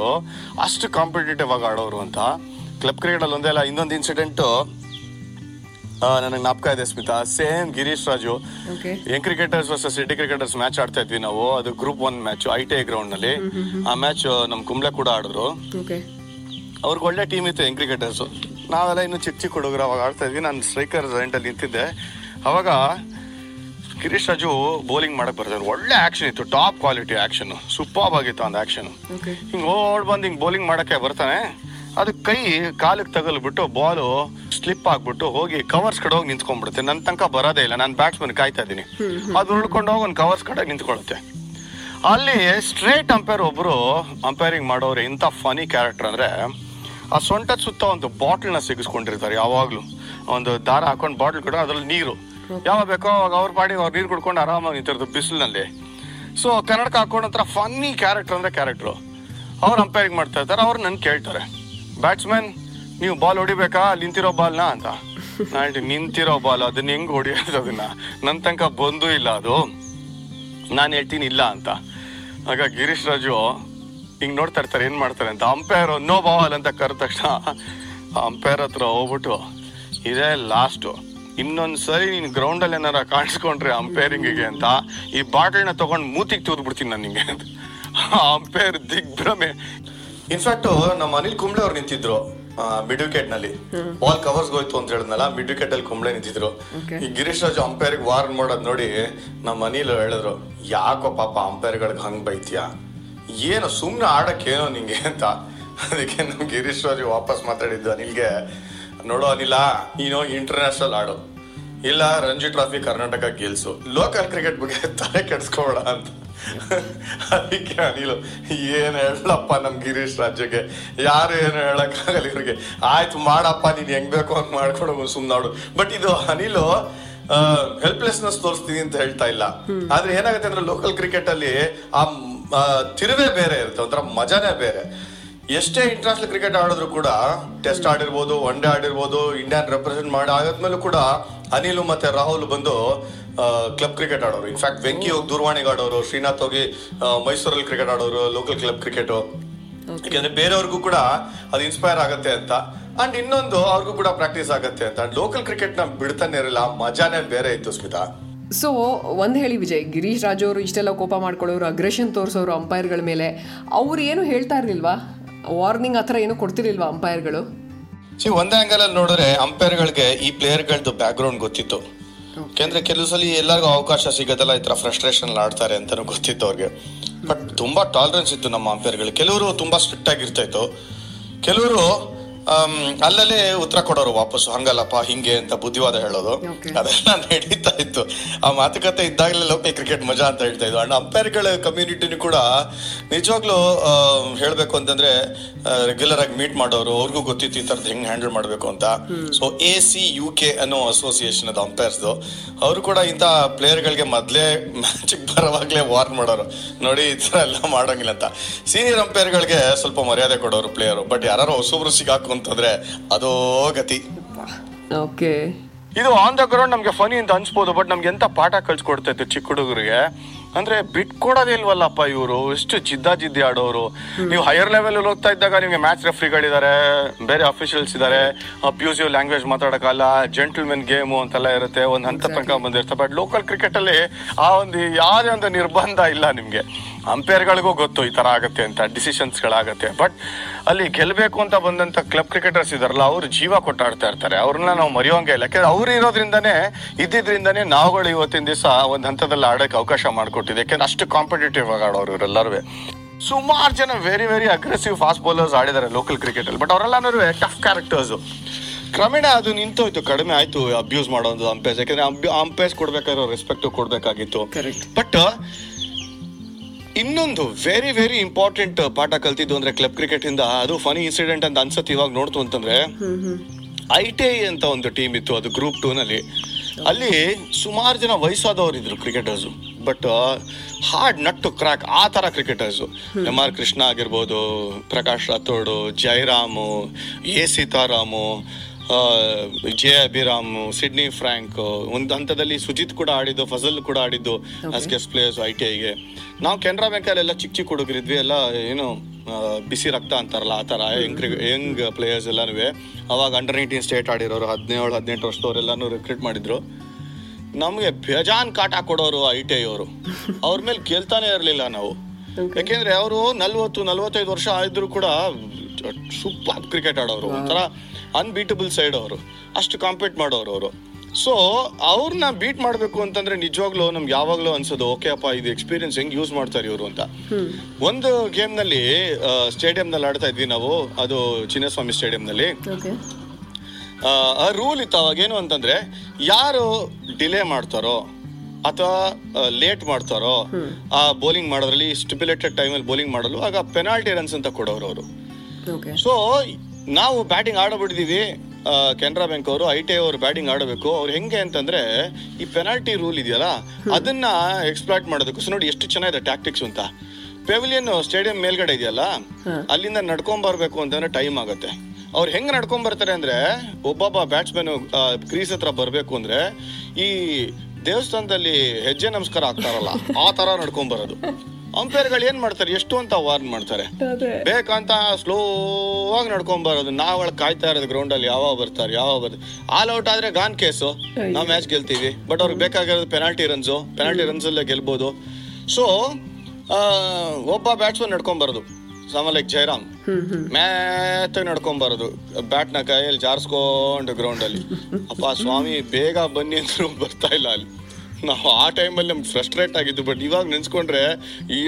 ಅಷ್ಟು ಕಾಂಪಿಟೇಟಿವ್ ಆಗಿ ಆಡೋರು ಅಂತ. ಕ್ಲಬ್ ಕ್ರಿಕೆಟ್ ಅಲ್ಲಿ ಒಂದೇ ಅಲ್ಲ ಇನ್ನೊಂದು ಇನ್ಸಿಡೆಂಟ್ ನನಗೆ ಜ್ಞಾಪಕ ಇದೆ Smita. Same Girish Raju. Young cricketers versus city cricketers match ಆಡ್ತಾ ಇದ್ವಿ ನಾವು. ಅದು group one match I T I ಗ್ರೌಂಡ್ನಲ್ಲಿ. ಆ ಮ್ಯಾಚ್ ನಮ್ ಕುಂಬ್ಳೆ ಕೂಡ ಆಡಿದ್ರು. ಅವ್ರಿಗೆ ಒಳ್ಳೆ ಟೀಮ್ ಇತ್ತು ಯಂಗ್ ಕ್ರಿಕೆಟರ್ಸ್ ನಾವೆಲ್ಲ ಇನ್ನು ಚಿಕ್ಕ ಚಿಕ್ಕ ಹುಡುಗರು ಅವಾಗ ಆಡ್ತಾ ಇದ್ವಿ. ನಾನು ಸ್ಟ್ರೈಕರ್ ಅಲ್ಲಿ ನಿಂತಿದ್ದೆ. ಅವಾಗ ಗಿರೀಶ್ ರಾಜು ಬೌಲಿಂಗ್ ಮಾಡಕ್ ಬರ್ತಾರೆ ಒಳ್ಳೆ ಆಕ್ಷನ್ ಇತ್ತು. ಟಾಪ್ ಕ್ವಾಲಿಟಿ ಆಕ್ಷನ್ ಸೂಪರ್ ಆಗಿತ್ತು ಒಂದು ಆಕ್ಷನ್ ಹಿಂಗ್ ಓಡ್ ಬಂದು ಹಿಂಗ್ ಬೌಲಿಂಗ್ ಮಾಡಕ್ಕೆ ಬರ್ತಾನೆ. ಅದು ಕೈ ಕಾಲಿಗೆ ತಗಲ್ಬಿಟ್ಟು ಬಾಲು ಸ್ಲಿಪ್ ಆಗ್ಬಿಟ್ಟು ಹೋಗಿ ಕವರ್ಸ್ ಕಡೆ ಹೋಗಿ ನಿಂತ್ಕೊಂಡ್ಬಿಡುತ್ತೆ. ನನ್ನ ತನಕ ಬರೋದೇ ಇಲ್ಲ. ನಾನು ಬ್ಯಾಟ್ಸ್ಮನ್ ಕಾಯ್ತಾ ಇದ್ದೀನಿ. ಅದು ಉಳ್ಕೊಂಡು ಹೋಗಿ ಒಂದು ಕವರ್ಸ್ ಕಡೆ ನಿಂತ್ಕೊಳ್ಳುತ್ತೆ. ಅಲ್ಲಿ ಸ್ಟ್ರೇಟ್ ಅಂಪೈರ್ ಒಬ್ಬರು ಅಂಪೈರಿಂಗ್ ಮಾಡೋರು ಇಂಥ ಫನಿ ಕ್ಯಾರೆಕ್ಟರ್ ಅಂದ್ರೆ ಆ ಸೊಂಟದ ಸುತ್ತ ಒಂದು ಬಾಟ್ಲನ್ನ ಸಿಗಿಸ್ಕೊಂಡಿರ್ತಾರೆ ಯಾವಾಗಲೂ. ಒಂದು ದಾರ ಹಾಕೊಂಡು ಬಾಟ್ಲ್ ಕೂಡ ಅದ್ರಲ್ಲಿ ನೀರು. ಯಾವಾಗ ಬೇಕೋ ಅವಾಗ ಅವ್ರ ಪಾಡಿಗೆ ಅವ್ರು ನೀರು ಕುಡ್ಕೊಂಡು ಆರಾಮಾಗಿ ನಿಂತಿರೋದು ಬಿಸಿಲಿನಲ್ಲಿ. ಸೊ ಕನ್ನಡಕ ಹಾಕೊಂಡ್ರ ಒಂಥರ ಫನ್ನಿ ಕ್ಯಾರೆಕ್ಟರ್ ಅಂದ್ರೆ ಕ್ಯಾರೆಕ್ಟ್ರು ಅವ್ರು ಅಂಪೈರಿಂಗ್ ಮಾಡ್ತಾ ಇರ್ತಾರೆ ಅವ್ರು ನನ್ನ ಕೇಳ್ತಾರೆ. ಬ್ಯಾಟ್ಸ್ಮನ್ ನೀವು ಬಾಲ್ ಹೊಡಿಬೇಕಾ? ನಿಂತಿರೋ ಬಾಲ್ನ ಅಂತ. ನಾನು ನಿಂತಿರೋ ಬಾಲ್ ಅದನ್ನ ಹೆಂಗ್ ಹೊಡಿಯೋದು ಅದನ್ನ. ನನ್ನ ತನಕ ಬಂದೂ ಇಲ್ಲ ಅದು. ನಾನು ಹೇಳ್ತೀನಿ ಇಲ್ಲ ಅಂತ. ಆಗ ಗಿರೀಶ್ ರಾಜು, ಹಿಂಗ್ ನೋಡ್ತಾ ಇರ್ತಾರೆ, ಏನ್ ಮಾಡ್ತಾರೆ ಅಂತ. ಅಂಪೈರ್ ನೋ ಬಾಲ್ ಅಂತ ಕರೆದ ತಕ್ಷಣ ಅಂಪೈರ್ ಹತ್ರ ಹೋಗ್ಬಿಟ್ಟು, ಇದೇ ಲಾಸ್ಟು ಇನ್ನೊಂದು ಸರಿ ನೀನು ಗ್ರೌಂಡ್ ಅಲ್ಲಿ ಏನಾರ ಕಾಣಿಸ್ಕೊಂಡ್ರೆ ಅಂಪೈರಿಂಗಿಗೆ ಅಂತ, ಈ ಬಾಟಲ್ನ ತಗೊಂಡ್ ಮೂತಿಗೆ ತೂದ್ಬಿಡ್ತೀನಿ ನಾನು ಅಂತ. ಅಂಪೈರ್ ದಿಗ್ಭ್ರಮೆ. ಇನ್ಫ್ಯಾಕ್ಟ್ ನಮ್ಮ ಅನಿಲ್ ಕುಂಬ್ಳೆ ಅವ್ರು ನಿಂತಿದ್ರು ಮಿಡ್ ವಿಕೆಟ್ನಲ್ಲಿ. ಬಾಲ್ ಕವರ್ಸ್ ಹೋಯ್ತು ಅಂತ ಹೇಳಿದ್ನಲ್ಲ ಮಿಡ್ ವಿಕೆಟ್ ಅಲ್ಲಿ ಕುಂಬ್ಳೆ ನಿಂತಿದ್ರು. ಈ ಗಿರೀಶ್ ರಾಜು ಅಂಪೈರ್ ವಾರ್ನ್ ಮಾಡೋದ್ ನೋಡಿ ನಮ್ಮ ಅನಿಲ್ ಹೇಳಿದ್ರು ಯಾಕೋ ಪಾಪ ಅಂಪೈರ್ಗಳಿಗೆ ಹಂಗ್ ಬೈತೀಯಾ? ಏನು ಸುಮ್ನೆ ಏನೋ ನಿಂಗೆ ಅಂತ. ಅದಕ್ಕೆ ನಮ್ ಗಿರೀಶ್ ರಾಜು ವಾಪಸ್ ಮಾತಾಡಿದ್ದು ಅನಿಲ್ಗೆ ನೋಡೋ ಅನಿಲ ನೀನು ಇಂಟರ್ನ್ಯಾಷನಲ್ ಆಡು. ಇಲ್ಲ ರಂಜಿ ಟ್ರಾಫಿ ಕರ್ನಾಟಕ ಗೆಲ್ಸು. ಲೋಕಲ್ ಕ್ರಿಕೆಟ್ ಬಗ್ಗೆ ತಲೆ ಕೆಡ್ಸ್ಕೊಬೇಡ ಅಂತ. ಅದಕ್ಕೆ ಅನಿಲು ಏನ್ ಹೇಳಪ್ಪ ನಮ್ ಗಿರೀಶ್ ರಾಜ್ಯಕ್ಕೆ? ಯಾರು ಏನು ಹೇಳಕ್ಕಾಗಲ್ಲ ಇವ್ರಿಗೆ. ಆಯ್ತು ಮಾಡಪ್ಪ ನೀನ್ ಹೆಂಗ್ ಬೇಕೋ ಹಂಗ್ ಮಾಡ್ಕೊಂಡು ಸುಮ್ನಾಡು ಬಟ್ ಇದು ಅನಿಲು ಹೆಲ್ಪ್ಲೆಸ್ನೆಸ್ ತೋರಿಸ್ತೀನಿ ಅಂತ ಹೇಳ್ತಾ ಇಲ್ಲ. ಆದ್ರೆ ಏನಾಗುತ್ತೆ ಅಂದ್ರೆ ಲೋಕಲ್ ಕ್ರಿಕೆಟ್ ಅಲ್ಲಿ ಆ ತಿರುವೆ ತಿರುವೇ ಬೇರೆ ಇರುತ್ತೆ ಒಂಥರ ಮಜಾನೇ ಬೇರೆ. ಎಷ್ಟೇ ಇಂಟರ್ನ್ಯಾಷನಲ್ ಕ್ರಿಕೆಟ್ ಆಡಿದ್ರು ಕೂಡ ಟೆಸ್ಟ್ ಆಡಿರ್ಬೋದು ಒನ್ ಡೇ ಆಡಿರ್ಬೋದು ಇಂಡಿಯಾನ್ ರೆಪ್ರೆಸೆಂಟ್ ಮಾಡಿ ಆಗದ್ಮೇಲೂ ಕೂಡ ಅನಿಲ್ ಮತ್ತೆ ರಾಹುಲ್ ಬಂದು ಕ್ಲಬ್ ಕ್ರಿಕೆಟ್ ಆಡೋರು. ಇನ್ಫ್ಯಾಕ್ಟ್ ವೆಂಕಿ ಹೋಗಿ ದೂರವಾಣಿಗೆ ಆಡೋರು ಶ್ರೀನಾಥ್ ಹೋಗಿ ಮೈಸೂರಲ್ಲಿ ಕ್ರಿಕೆಟ್ ಆಡೋರು ಲೋಕಲ್ ಕ್ಲಬ್ ಕ್ರಿಕೆಟ್ ಯಾಕಂದ್ರೆ ಬೇರೆಯವ್ರಿಗೂ ಕೂಡ ಅದು ಇನ್ಸ್ಪೈರ್ ಆಗುತ್ತೆ ಅಂತ. ಅಂಡ್ ಇನ್ನೊಂದು ಅವ್ರಿಗೂ ಕೂಡ ಪ್ರಾಕ್ಟೀಸ್ ಆಗುತ್ತೆ ಅಂತ. ಲೋಕಲ್ ಕ್ರಿಕೆಟ್ನ ಬಿಡ್ತಾನೆ ಇರಲಿಲ್ಲ ಮಜಾನೇ ಬೇರೆ ಇತ್ತು ಸ್ಮಿತಾ. ಸೊ ಒಂದು ಹೇಳಿ ವಿಜಯ್ ಗಿರೀಶ್ ರಾಜು ಅವರು ಇಷ್ಟೆಲ್ಲ ಕೋಪ ಮಾಡ್ಕೊಳ್ಳೋರು ಅಗ್ರೆಷನ್ ತೋರಿಸೋರು ಅಂಪೈರ್ಗಳ ಮೇಲೆ ಅವ್ರು ಏನು ಹೇಳ್ತಾ ಇರಲಿಲ್ವಾ? ವಾರ್ನಿಂಗ್ ಆ ಥರ ಏನು ಕೊಡ್ತಿರ್ಲಿಲ್ವಾ ಅಂಪೈರ್ಗಳು ಸಿ ಒಂದೇ ಆಂಗಲ್ ಅಲ್ಲಿ ನೋಡಿದ್ರೆ ಅಂಪೈರ್ಗಳಿಗೆ ಈ ಪ್ಲೇಯರ್ಗಳದ್ದು ಬ್ಯಾಕ್ ಗ್ರೌಂಡ್ ಗೊತ್ತಿತ್ತು. ಯಾಕೆಂದ್ರೆ ಕೆಲವು ಸಲ ಎಲ್ಲರಿಗೂ ಅವಕಾಶ ಸಿಗೋದಲ್ಲ ಈ ತರ ಫ್ರಸ್ಟ್ರೇಷನ್ ಆಡ್ತಾರೆ ಅಂತಾನು ಗೊತ್ತಿತ್ತು ಅವ್ರಿಗೆ. ಬಟ್ ತುಂಬಾ ಟಾಲರೆನ್ಸ್ ಇತ್ತು ನಮ್ಮ ಅಂಪೈರ್ಗಳು ಕೆಲವರು ತುಂಬಾ ಸ್ಟ್ರಿಕ್ಟ್ ಆಗಿರ್ತಾ ಇತ್ತು. ಕೆಲವರು ಅಲ್ಲಲ್ಲೇ ಉತ್ತರ ಕೊಡೋರು ವಾಪಸ್ ಹಂಗಲ್ಲಪ್ಪ ಹಿಂಗೆ ಅಂತ ಬುದ್ಧಿವಾದ ಹೇಳೋದು. ಅದೆಲ್ಲ ನಡೀತಾ ಇತ್ತು. ಆ ಮಾತುಕತೆ ಇದ್ದಾಗಲೇ ಲೋಕಲ್ ಕ್ರಿಕೆಟ್ ಮಜಾ ಅಂತ ಹೇಳ್ತಾ ಇದ್ವಿ. ಅಂಡ್ ಅಂಪೈರ್ಗಳ ಕಮ್ಯುನಿಟಿನೂ ಕೂಡ ನಿಜವಾಗ್ಲೂ ಹೇಳಬೇಕು ಅಂತಂದ್ರೆ ರೆಗ್ಯುಲರ್ ಆಗಿ ಮೀಟ್ ಮಾಡೋರು ಅವ್ರಿಗೂ ಗೊತ್ತಿತ್ತು ಈ ಥರದ್ದು ಹೆಂಗ್ ಹ್ಯಾಂಡಲ್ ಮಾಡ್ಬೇಕು ಅಂತ. So A C U K ಅನ್ನೋ ಅಸೋಸಿಯೇಷನ್ ಅದು ಅಂಪೈರ್ಸ್ದು ಅವರು ಕೂಡ ಇಂಥ ಪ್ಲೇಯರ್ಗಳಿಗೆ ಮೊದಲೇ ಮ್ಯಾಚ್ ಬರೋವಾಗಲೇ ವಾರ್ನ್ ಮಾಡೋರು. ನೋಡಿ ಈ ಥರ ಎಲ್ಲ ಮಾಡೋಂಗಿಲ್ಲ ಅಂತ. ಸೀನಿಯರ್ ಅಂಪೈರ್ಗಳಿಗೆ ಸ್ವಲ್ಪ ಮರ್ಯಾದೆ ಕೊಡೋರು ಪ್ಲೇಯರು ಬಟ್ ಯಾರು ಹೊಸಬ್ರು ಸಿಗಾಕು ಅಂತಂದ್ರೆ ಅದೋ ಗತಿ. ಓಕೆ. ಇದು ಆನ್ ದ ಗ್ರೌಂಡ್ ನಮ್ಗೆ ಫನಿ ಅಂತ ಅನ್ಸ್ಬೋದು ಬಟ್ ನಮ್ಗೆ ಎಂತ ಪಾಠ ಕಳ್ಸಿ ಇತ್ತು ಚಿಕ್ಕ ಹುಡುಗರಿಗೆ? ಅಂದ್ರೆ ಬಿಟ್ಕೊಡೋದೇ ಇಲ್ವಲ್ಲಪ್ಪ ಇವರು ಎಷ್ಟು ಜಿದ್ದಾಜಿದ್ದಿ ಆಡೋರು. ನೀವು ಹೈಯರ್ ಲೆವೆಲ್ ಹೋಗ್ತಾ ಇದ್ದಾಗ ನಿಮ್ಗೆ ಮ್ಯಾಚ್ ರೆಫ್ರಿಗಳಿದ್ದಾರೆ ಬೇರೆ ಅಫಿಷಿಯಲ್ಸ್ ಇದ್ದಾರೆ ಅಬ್ಯೂಸಿವ್ ಲ್ಯಾಂಗ್ವೇಜ್ ಮಾತಾಡೋಕ್ಕಲ್ಲ ಜೆಂಟಲ್ಮೆನ್ ಗೇಮು ಅಂತೆಲ್ಲ ಇರುತ್ತೆ ಒಂದು ಹಂತ ತನಕ ಬಂದಿರುತ್ತೆ. ಬಟ್ ಲೋಕಲ್ ಕ್ರಿಕೆಟ್ ಅಲ್ಲಿ ಆ ಒಂದು ಯಾವುದೇ ಒಂದು ನಿರ್ಬಂಧ ಇಲ್ಲ ನಿಮ್ಗೆ. ಅಂಪೈರ್ಗಳಿಗೂ ಗೊತ್ತು ಈ ತರ ಆಗುತ್ತೆ ಅಂತ ಡಿಸಿಷನ್ಸ್ಗಳಾಗತ್ತೆ ಬಟ್ ಅಲ್ಲಿ ಗೆಲ್ಲಬೇಕು ಅಂತ ಬಂದಂತ ಕ್ಲಬ್ ಕ್ರಿಕೆಟರ್ಸ್ ಇದಾರಲ್ಲ ಅವರು ಜೀವ ಕೊಟ್ಟಾಡ್ತಾ ಇರ್ತಾರೆ. ಅವ್ರನ್ನ ನಾವು ಮರೆಯೋಂಗೆ ಇಲ್ಲ. ಯಾಕಂದ್ರೆ ಅವ್ರು ಇರೋದ್ರಿಂದನೇ ಇದ್ದಿದ್ರಿಂದಾನೇ ನಾವುಗಳು ಇವತ್ತಿನ ದಿವಸ ಒಂದು ಹಂತದಲ್ಲಿ ಆಡೋಕೆ ಅವಕಾಶ ಮಾಡಿಕೊಟ್ಟಿದೆ ಯಾಕಂದ್ರೆ ಅಷ್ಟು ಕಾಂಪಿಟೇಟಿವ್ ಆಗಿ ಆಡೋರು ಇವರೆಲ್ಲರೂ ಸುಮಾರು ಜನ very very aggressive fast bowlers ಆಡಿದ್ದಾರೆ ಲೋಕಲ್ ಕ್ರಿಕೆಟ್ ಅಲ್ಲಿ. ಬಟ್ ಅವರೆಲ್ಲನೂ ಟಫ್ ಕ್ಯಾರೆಕ್ಟರ್ಸು ಕ್ರಮೇಣ ಅದು ನಿಂತೋಯ್ತು ಕಡಿಮೆ ಆಯ್ತು ಅಬ್ಯೂಸ್ ಮಾಡೋದು ಅಂಪೇಸ್ ಯಾಕಂದ್ರೆ ಅಂಪೇಸ್ ಕೊಡಬೇಕಾದ್ರೆ ರೆಸ್ಪೆಕ್ಟ್ ಕೊಡಬೇಕಾಗಿತ್ತು. Correct. ಬಟ್ ಇನ್ನೊಂದು ವೆರಿ ವೆರಿ ಇಂಪಾರ್ಟೆಂಟ್ ಪಾಠ ಕಲ್ತಿದ್ದು ಅಂದ್ರೆ ಕ್ಲಬ್ ಕ್ರಿಕೆಟ್ ಇಂದ. ಅದು ಫನಿ ಇನ್ಸಿಡೆಂಟ್ ಅಂತ ಅನ್ಸತ್ತೆ ಇವಾಗ ನೋಡ್ತು ಅಂತಂದ್ರೆ ಐ ಟಿ ಐ ಅಂತ ಒಂದು ಟೀಮ್ ಇತ್ತು, ಅದು ಗ್ರೂಪ್ ಟೂ ನಲ್ಲಿ. ಅಲ್ಲಿ ಸುಮಾರು ಜನ ವಯಸ್ಸಾದವರು ಇದ್ರು cricketers but hard nut crack ಆ ತರ ಕ್ರಿಕೆಟರ್ಸ್ ಎಂ ಆರ್ ಕೃಷ್ಣ ಆಗಿರ್ಬೋದು Prakash Rathod Jayaram A Sitaram J Abhiram Sydney Frank ಒಂದು ಹಂತದಲ್ಲಿ ಸುಜಿತ್ ಕೂಡ ಆಡಿದ್ದು ಫಜಲ್ ಕೂಡ ಆಡಿದ್ದು as guest players I T ಐಗೆ ನಾವು ಕೆನರಾ ಬ್ಯಾಂಕಲ್ಲಿ ಎಲ್ಲ ಚಿಕ್ಕ ಚಿಕ್ಕ ಹುಡುಗರಿದ್ವಿ ಎಲ್ಲ ಏನು ಬಿಸಿ ರಕ್ತ ಅಂತಾರಲ್ಲ ಆ ಥರ ಯಂಗ್ ಯಂಗ್ ಪ್ಲೇಯರ್ಸ್ ಎಲ್ಲನೂ ಅವಾಗ ಅಂಡರ್ ನೈನ್ಟೀನ್ ಸ್ಟೇಟ್ ಆಡಿರೋರು ಹದಿನೇಳು ಹದಿನೆಂಟು ವರ್ಷದವರೆಲ್ಲನೂ ರಿಕ್ರೂಟ್ ಮಾಡಿದ್ರು. ನಮಗೆ ಬೇಜಾನ್ ಕಾಟ ಕೊಡೋರು ಐ ಟಿ ಐ ಅವರು ಅವ್ರ ಮೇಲೆ ಕೇಳ್ತಾನೆ ಇರಲಿಲ್ಲ ನಾವು. ಯಾಕೆಂದ್ರೆ ಅವರು ನಲ್ವತ್ತು ನಲ್ವತ್ತೈದು ವರ್ಷ ಆದ್ರೂ ಕೂಡ ಸೂಪರ್ ಕ್ರಿಕೆಟ್ ಆಡೋರು. ಒಂಥರ ಅನ್ಬೀಟಬಲ್ ಸೈಡ್ ಅವರು. ಅಷ್ಟು ಕಾಂಪೀಟ್ ಮಾಡೋರು ಅವರು. ಸೊ ಅವ್ರನ್ನ ಬೀಟ್ ಮಾಡಬೇಕು ಅಂತಂದ್ರೆ ನಿಜವಾಗ್ಲೂ ನಮ್ಗೆ ಯಾವಾಗ್ಲೂ ಅನ್ಸೋದು ಓಕೆ ಅಪ್ಪ ಇದು ಎಕ್ಸ್ಪೀರಿಯನ್ಸ್ ಹೆಂಗ್ ಯೂಸ್ ಮಾಡ್ತಾರೆ ಇವರು ಅಂತ. ಒಂದು ಗೇಮ್ನಲ್ಲಿ ಸ್ಟೇಡಿಯಂ ನಲ್ಲಿ ಆಡ್ತಾ ಇದ್ವಿ ನಾವು ಅದು ಚಿನ್ನಸ್ವಾಮಿ ಸ್ಟೇಡಿಯಂ ನಲ್ಲಿ ಆ ರೂಲ್ ಇತ್ತು ಅವಾಗ ಏನು ಅಂತಂದ್ರೆ ಯಾರು ಡಿಲೇ ಮಾಡ್ತಾರೋ ಅಥವಾ ಲೇಟ್ ಮಾಡ್ತಾರೋ ಆ ಬೌಲಿಂಗ್ ಮಾಡೋದ್ರಲ್ಲಿ ಸ್ಟಿಪ್ಯುಲೇಟೆಡ್ ಟೈಮಲ್ಲಿ ಬೌಲಿಂಗ್ ಮಾಡಲು ಆಗ ಪೆನಾಲ್ಟಿ ರನ್ಸ್ ಅಂತ ಕೊಡೋರು ಅವರು. ಸೊ ನಾವು ಬ್ಯಾಟಿಂಗ್ ಆಡಬಿಟ್ಟಿದ್ದೀವಿ ಕೆನರಾ ಬ್ಯಾಂಕ್ ಅವರು ಐ ಟಿ ಐ ಅವರು ಬ್ಯಾಟಿಂಗ್ ಆಡಬೇಕು. ಅವ್ರು ಹೆಂಗೆ ಅಂತಂದ್ರೆ ಈ ಪೆನಾಲ್ಟಿ ರೂಲ್ ಇದೆಯಲ್ಲ ಅದನ್ನ ಎಕ್ಸ್ಪ್ಲಾಯ್ಟ್ ಮಾಡೋದು ಸೊ ನೋಡಿ ಎಷ್ಟು ಚೆನ್ನಾಗಿದೆ ಟ್ಯಾಕ್ಟಿಕ್ಸ್ ಅಂತ. ಪೆವಿಲಿಯನ್ ಸ್ಟೇಡಿಯಂ ಮೇಲ್ಗಡೆ ಇದೆಯಲ್ಲ ಅಲ್ಲಿಂದ ನಡ್ಕೊಂಡ್ ಬರ್ಬೇಕು ಅಂತಂದ್ರೆ ಟೈಮ್ ಆಗುತ್ತೆ. ಅವ್ರು ಹೆಂಗ್ ನಡ್ಕೊಂಡ್ ಬರ್ತಾರೆ ಅಂದ್ರೆ ಒಬ್ಬೊಬ್ಬ ಬ್ಯಾಟ್ಸ್ಮನ್ ಕ್ರೀಸ್ ಹತ್ರ ಬರ್ಬೇಕು ಅಂದ್ರೆ ಈ ದೇವಸ್ಥಾನದಲ್ಲಿ ಹೆಜ್ಜೆ ನಮಸ್ಕಾರ ಆಗ್ತಾರಲ್ಲ ಆ ತರ ನಡ್ಕೊಂಡ್ ಬರೋದು. ಅಂಪೈರ್ಗಳು ಏನ್ ಮಾಡ್ತಾರೆ? ಎಷ್ಟು ಅಂತ ವಾರ್ನ್ ಮಾಡ್ತಾರೆ. ಬೇಕಂತ ಸ್ಲೋ ಆಗಿ ನಡ್ಕೊಂಡ್ ಬರೋದು. ನಾವ್ ಕಾಯ್ತಾ ಇರೋದು ಗ್ರೌಂಡ್ ಅಲ್ಲಿ ಯಾವಾಗ ಬರ್ತಾರೆ ಯಾವಾಗ ಬರ್ತಾರೆ. ಆಲ್ ಔಟ್ ಆದ್ರೆ ಗಾನ್ ಕೇಸು. ನಾವು ಮ್ಯಾಚ್ ಗೆಲ್ತೀವಿ. ಬಟ್ ಅವ್ರಿಗೆ ಬೇಕಾಗಿರೋದು ಪೆನಾಲ್ಟಿ ರನ್ಸು ಪೆನಾಲ್ಟಿ ರನ್ಸ್ ಅಲ್ಲೇ ಗೆಲ್ಬೋದು. ಸೊ ಒಬ್ಬ ಬ್ಯಾಟ್ಸ್ಮನ್ ನಡ್ಕೊಂಡ್ ಬರೋದು. ಸಮ ಲೈಕ್ ಜಯರಾಮ್ ಮ್ಯಾತ್ ನಡ್ಕೊಂಡ್ ಬರೋದು. ಬ್ಯಾಟ್ನ ಕೈಯಲ್ಲಿ ಜಾರ್ಸ್ಕೊಂಡು ಗ್ರೌಂಡ್ ಅಲ್ಲಿ. ಅಪ್ಪ ಸ್ವಾಮಿ ಬೇಗ ಬನ್ನಿ ಅಂದ್ರು ಬರ್ತಾ ಇಲ್ಲ ಅಲ್ಲಿ. ನಾವು ಆ ಟೈಮಲ್ಲಿ ನಮ್ಗೆ ಫ್ರಸ್ಟ್ರೇಟ್ ಆಗಿದ್ದು ಬಟ್ ಇವಾಗ ನೆನ್ಸ್ಕೊಂಡ್ರೆ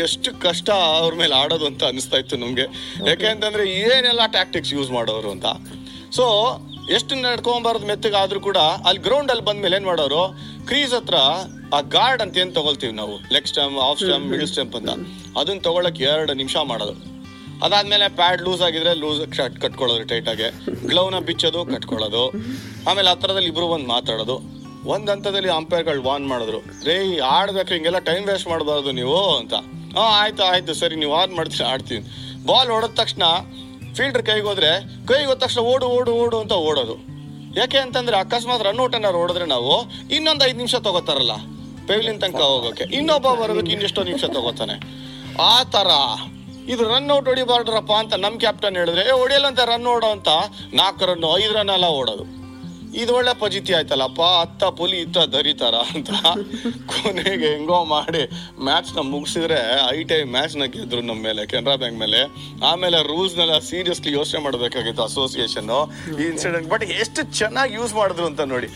ಎಷ್ಟು ಕಷ್ಟ ಅವ್ರ ಮೇಲೆ ಆಡೋದು ಅಂತ ಅನಿಸ್ತಾ ಇತ್ತು ನಮಗೆ. ಯಾಕೆ ಅಂತಂದರೆ ಏನೆಲ್ಲ ಟ್ಯಾಕ್ಟಿಕ್ಸ್ ಯೂಸ್ ಮಾಡೋರು ಅಂತ. ಸೊ ಎಷ್ಟು ನಡ್ಕೊಂಬಾರದು ಮೆತ್ತಗೆ ಆದ್ರೂ ಕೂಡ ಅಲ್ಲಿ ಗ್ರೌಂಡ್ ಅಲ್ಲಿ ಬಂದ್ಮೇಲೆ ಏನ್ ಮಾಡೋರು ಕ್ರೀಸ್ ಹತ್ರ ಆ ಗಾರ್ಡ್ ಅಂತ ಏನು ತಗೊಳ್ತೀವಿ ನಾವು? Leg stump off stump middle stump ಅಂತ. ಅದನ್ನ ತಗೊಳಕ್ ಎರಡು ನಿಮಿಷ ಮಾಡೋದು. ಅದಾದ್ಮೇಲೆ ಪ್ಯಾಡ್ ಲೂಸ್ ಆಗಿದ್ರೆ ಲೂಸ್ ಕಟ್ಕೊಳ್ಳೋದು ಟೈಟ್ ಆಗಿ. ಗ್ಲೌನ ಬಿಚ್ಚೋದು ಕಟ್ಕೊಳ್ಳೋದು ಆಮೇಲೆ ಹತ್ರದಲ್ಲಿ ಇಬ್ರು ಬಂದು ಮಾತಾಡೋದು. ಒಂದ್ ಹಂತದಲ್ಲಿ ಅಂಪೈರ್ಗಳು ವಾರ್ನ್ ಮಾಡಿದ್ರು. ರೇ ಆಡ್ಬೇಕು ಹಿಂಗೆಲ್ಲ ಟೈಮ್ ವೇಸ್ಟ್ ಮಾಡಬಾರ್ದು ನೀವು ಅಂತ. ಹಾ, ಆಯ್ತು ಆಯ್ತು, ಸರಿ, ನೀವು ಆನ್ ಮಾಡ್ತೀನಿ ಆಡ್ತೀನಿ. ಬಾಲ್ ಹೊಡೆದ ತಕ್ಷಣ ಫೀಲ್ಡರ್ ಕೈಗೆ ಹೋದ್ರೆ, ಕೈಗೆ ಹೋದ ತಕ್ಷಣ ಓಡು ಓಡು ಓಡು ಅಂತ ಓಡೋದು. ಯಾಕೆ ಅಂತಂದ್ರೆ ಅಕಸ್ಮಾತ್ ರನ್ ಔಟ್ ಏನಾರು ಓಡಿದ್ರೆ ನಾವು ಇನ್ನೊಂದು ಐದು ನಿಮಿಷ ತಗೋತಾರಲ್ಲ ಪೆವಿಲಿನ್ ತನಕ ಹೋಗೋಕೆ. ಇನ್ನೊಬ್ಬ ಬರೋದಕ್ಕೆ ಇನ್ನೆಷ್ಟೋ ನಿಮಿಷ ತಗೋತಾನೆ. ಆ ಥರ ಇದು ರನ್ ಔಟ್ ಹೊಡಿಬಾರ್ಡ್ರಪ್ಪ ಅಂತ ನಮ್ಮ ಕ್ಯಾಪ್ಟನ್ ಹೇಳಿದ್ರೆ, ಏ ಹೊಡಿಯಲ್ಲ ಅಂತ ರನ್ ಓಡೋ ಅಂತ ನಾಲ್ಕು ರನ್ನು, ಐದು ರನ್ ಎಲ್ಲ ಓಡೋದು. ಇದು ಒಳ್ಳೆ ಪಜಿತಿ ಆಯ್ತಲ್ಲಪ್ಪ, ಅತ್ತ ಪುಲಿ ಇತ್ತ ದರಿತಾರ ಅಂತ ಕೊನೆಗೆ ಹೆಂಗೋ ಮಾಡಿ ಮ್ಯಾಚ್ನ ಮುಗಿಸಿದ್ರೆ ಐ ಟಿ ಮ್ಯಾಚ್ನ ಗೆದ್ರು ನಮ್ಮ ಮೇಲೆ, ಕೆನರಾ ಬ್ಯಾಂಕ್ ಮೇಲೆ. ಆಮೇಲೆ ರೂಲ್ಸ್ ನೆಲ್ಲ ಸೀರಿಯಸ್ಲಿ ಯೋಚನೆ ಮಾಡಬೇಕಾಗಿತ್ತು ಅಸೋಸಿಯೇಷನ್ ಈ ಇನ್ಸಿಡೆಂಟ್ ಬಟ್ ಎಷ್ಟು ಚೆನ್ನಾಗಿ ಯೂಸ್ ಮಾಡಿದ್ರು ಅಂತ ನೋಡಿ.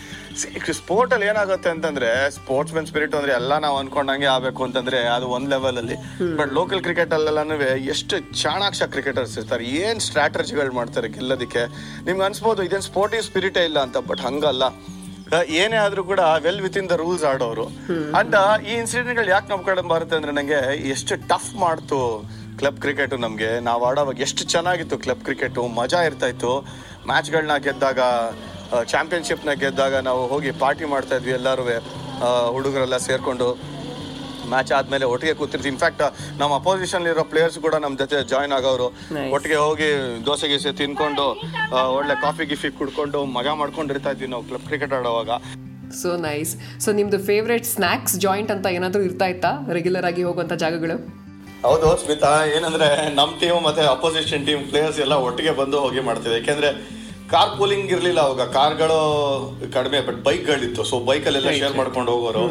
ಸ್ಪೋರ್ಟ್ ಅಲ್ಲಿ ಏನಾಗುತ್ತೆ ಅಂತಂದ್ರೆ ಸ್ಪೋರ್ಟ್ಸ್ ಮೆನ್ ಸ್ಪಿರಿಟ್ ಅಂದ್ರೆ ಎಲ್ಲ ನಾವು ಅನ್ಕೊಂಡಂಗೆ ಆಗ್ಬೇಕು ಅಂತಂದ್ರೆ ಅದು ಒಂದ್ ಲೆವೆಲ್ ಅಲ್ಲಿ ಬಟ್ ಲೋಕಲ್ ಕ್ರಿಕೆಟ್ ಅಲ್ಲೆಲ್ಲಾನು ಎಷ್ಟು ಚಾಣಾಕ್ಷ ಕ್ರಿಕೆಟರ್ಸ್ ಇರ್ತಾರೆ ಏನ್ ಸ್ಟ್ರಾಟಜಿಗಳು ಮಾಡ್ತಾರೆ ಗೆಲ್ಲೋದಕ್ಕೆ. ನಿಮ್ಗೆ ಅನ್ಸ್ಬೋದು ಇದೇನ್ ಸ್ಪೋರ್ಟಿವ್ ಸ್ಪಿರಿಟೇ ಇಲ್ಲ ಅಂತ ಬಟ್ ಹಂಗಲ್ಲ. ಏನೇ ಆದ್ರೂ ಕೂಡ well within the rules ಆಡೋರು ಅಂತ ಈ ಇನ್ಸಿಡೆಂಟ್ಗಳು ಯಾಕೆ ನಮ್ ಕಡೆ ಬರುತ್ತೆ ಅಂದ್ರೆ ನಂಗೆ ಎಷ್ಟು ಟಫ್ ಮಾಡ್ತು ಕ್ಲಬ್ ಕ್ರಿಕೆಟ್ ನಮಗೆ. ನಾವು ಆಡೋವಾಗ ಎಷ್ಟು ಚೆನ್ನಾಗಿತ್ತು ಕ್ಲಬ್ ಕ್ರಿಕೆಟ್ ಮಜಾ ಇರ್ತಾ ಇತ್ತು. ಮ್ಯಾಚ್ಗಳನ್ನ ಗೆದ್ದಾಗ ಚಾಂಪಿಯನ್ಶಿಪ್ನ ಗೆದ್ದಾಗ ನಾವು ಹೋಗಿ ಪಾರ್ಟಿ ಮಾಡ್ತಾ ಇದ್ವಿ ಎಲ್ಲರೂ ಹುಡುಗರೆಲ್ಲ ಸೇರಿಕೊಂಡು ಮ್ಯಾಚ್ ಆದ್ಮೇಲೆ ಒಟ್ಟಿಗೆ ಕೂತಿರ್ತೀವಿ. ಇನ್ಫ್ಯಾಕ್ಟ್ ನಮ್ಮ ಅಪೋಸಿಷನ್ ಇರೋ ಪ್ಲೇಯರ್ಸ್ ಕೂಡ ನಮ್ಮ ಜೊತೆ ಜಾಯ್ನ್ ಆಗೋರು. ಒಟ್ಟಿಗೆ ಹೋಗಿ ದೋಸೆ ಗೀಸೆ ತಿನ್ಕೊಂಡು ಒಳ್ಳೆ ಕಾಫಿ ಗಿಫಿ ಕುಡ್ಕೊಂಡು ಮಜಾ ಮಾಡ್ಕೊಂಡು ಇರ್ತಾ ಇದ್ವಿ ನಾವು ಕ್ಲಬ್ ಕ್ರಿಕೆಟ್ ಆಡುವಾಗ. ಸೊ ನೈಸ್ ಸೊ ನಿಮ್ದು ಫೇವ್ರೆಟ್ ಸ್ನ್ಯಾಕ್ಸ್ ಜಾಯಿಂಟ್ ಅಂತ ಏನಾದರೂ ಇರ್ತಾ ಇತ್ತಾ? ರೆಗ್ಯುಲರ್ ಆಗಿ ಹೋಗುವಂಥ ಜಾಗಗಳು? ಹೌದು ಸ್ಮಿತಾ ಏನಂದ್ರೆ ನಮ್ಮ ಟೀಮ್ ಮತ್ತೆ ಅಪೋಸಿಷನ್ ಟೀಮ್ ಪ್ಲೇಯರ್ಸ್ ಎಲ್ಲ ಒಟ್ಟಿಗೆ ಬಂದು ಹೋಗಿ ಮಾಡ್ತೀವಿ ಯಾಕೆಂದ್ರೆ ಕಾರ್ ಪೂಲಿಂಗ್ ಇರಲಿಲ್ಲ ಅವಾಗ. ಕಾರ್ಗಳು ಕಡಿಮೆ ಬಟ್ ಬೈಕ್ಗಳಿತ್ತು ಸೊ ಬೈಕಲ್ಲೆಲ್ಲ ಶೇರ್ ಮಾಡ್ಕೊಂಡು ಹೋಗೋರು.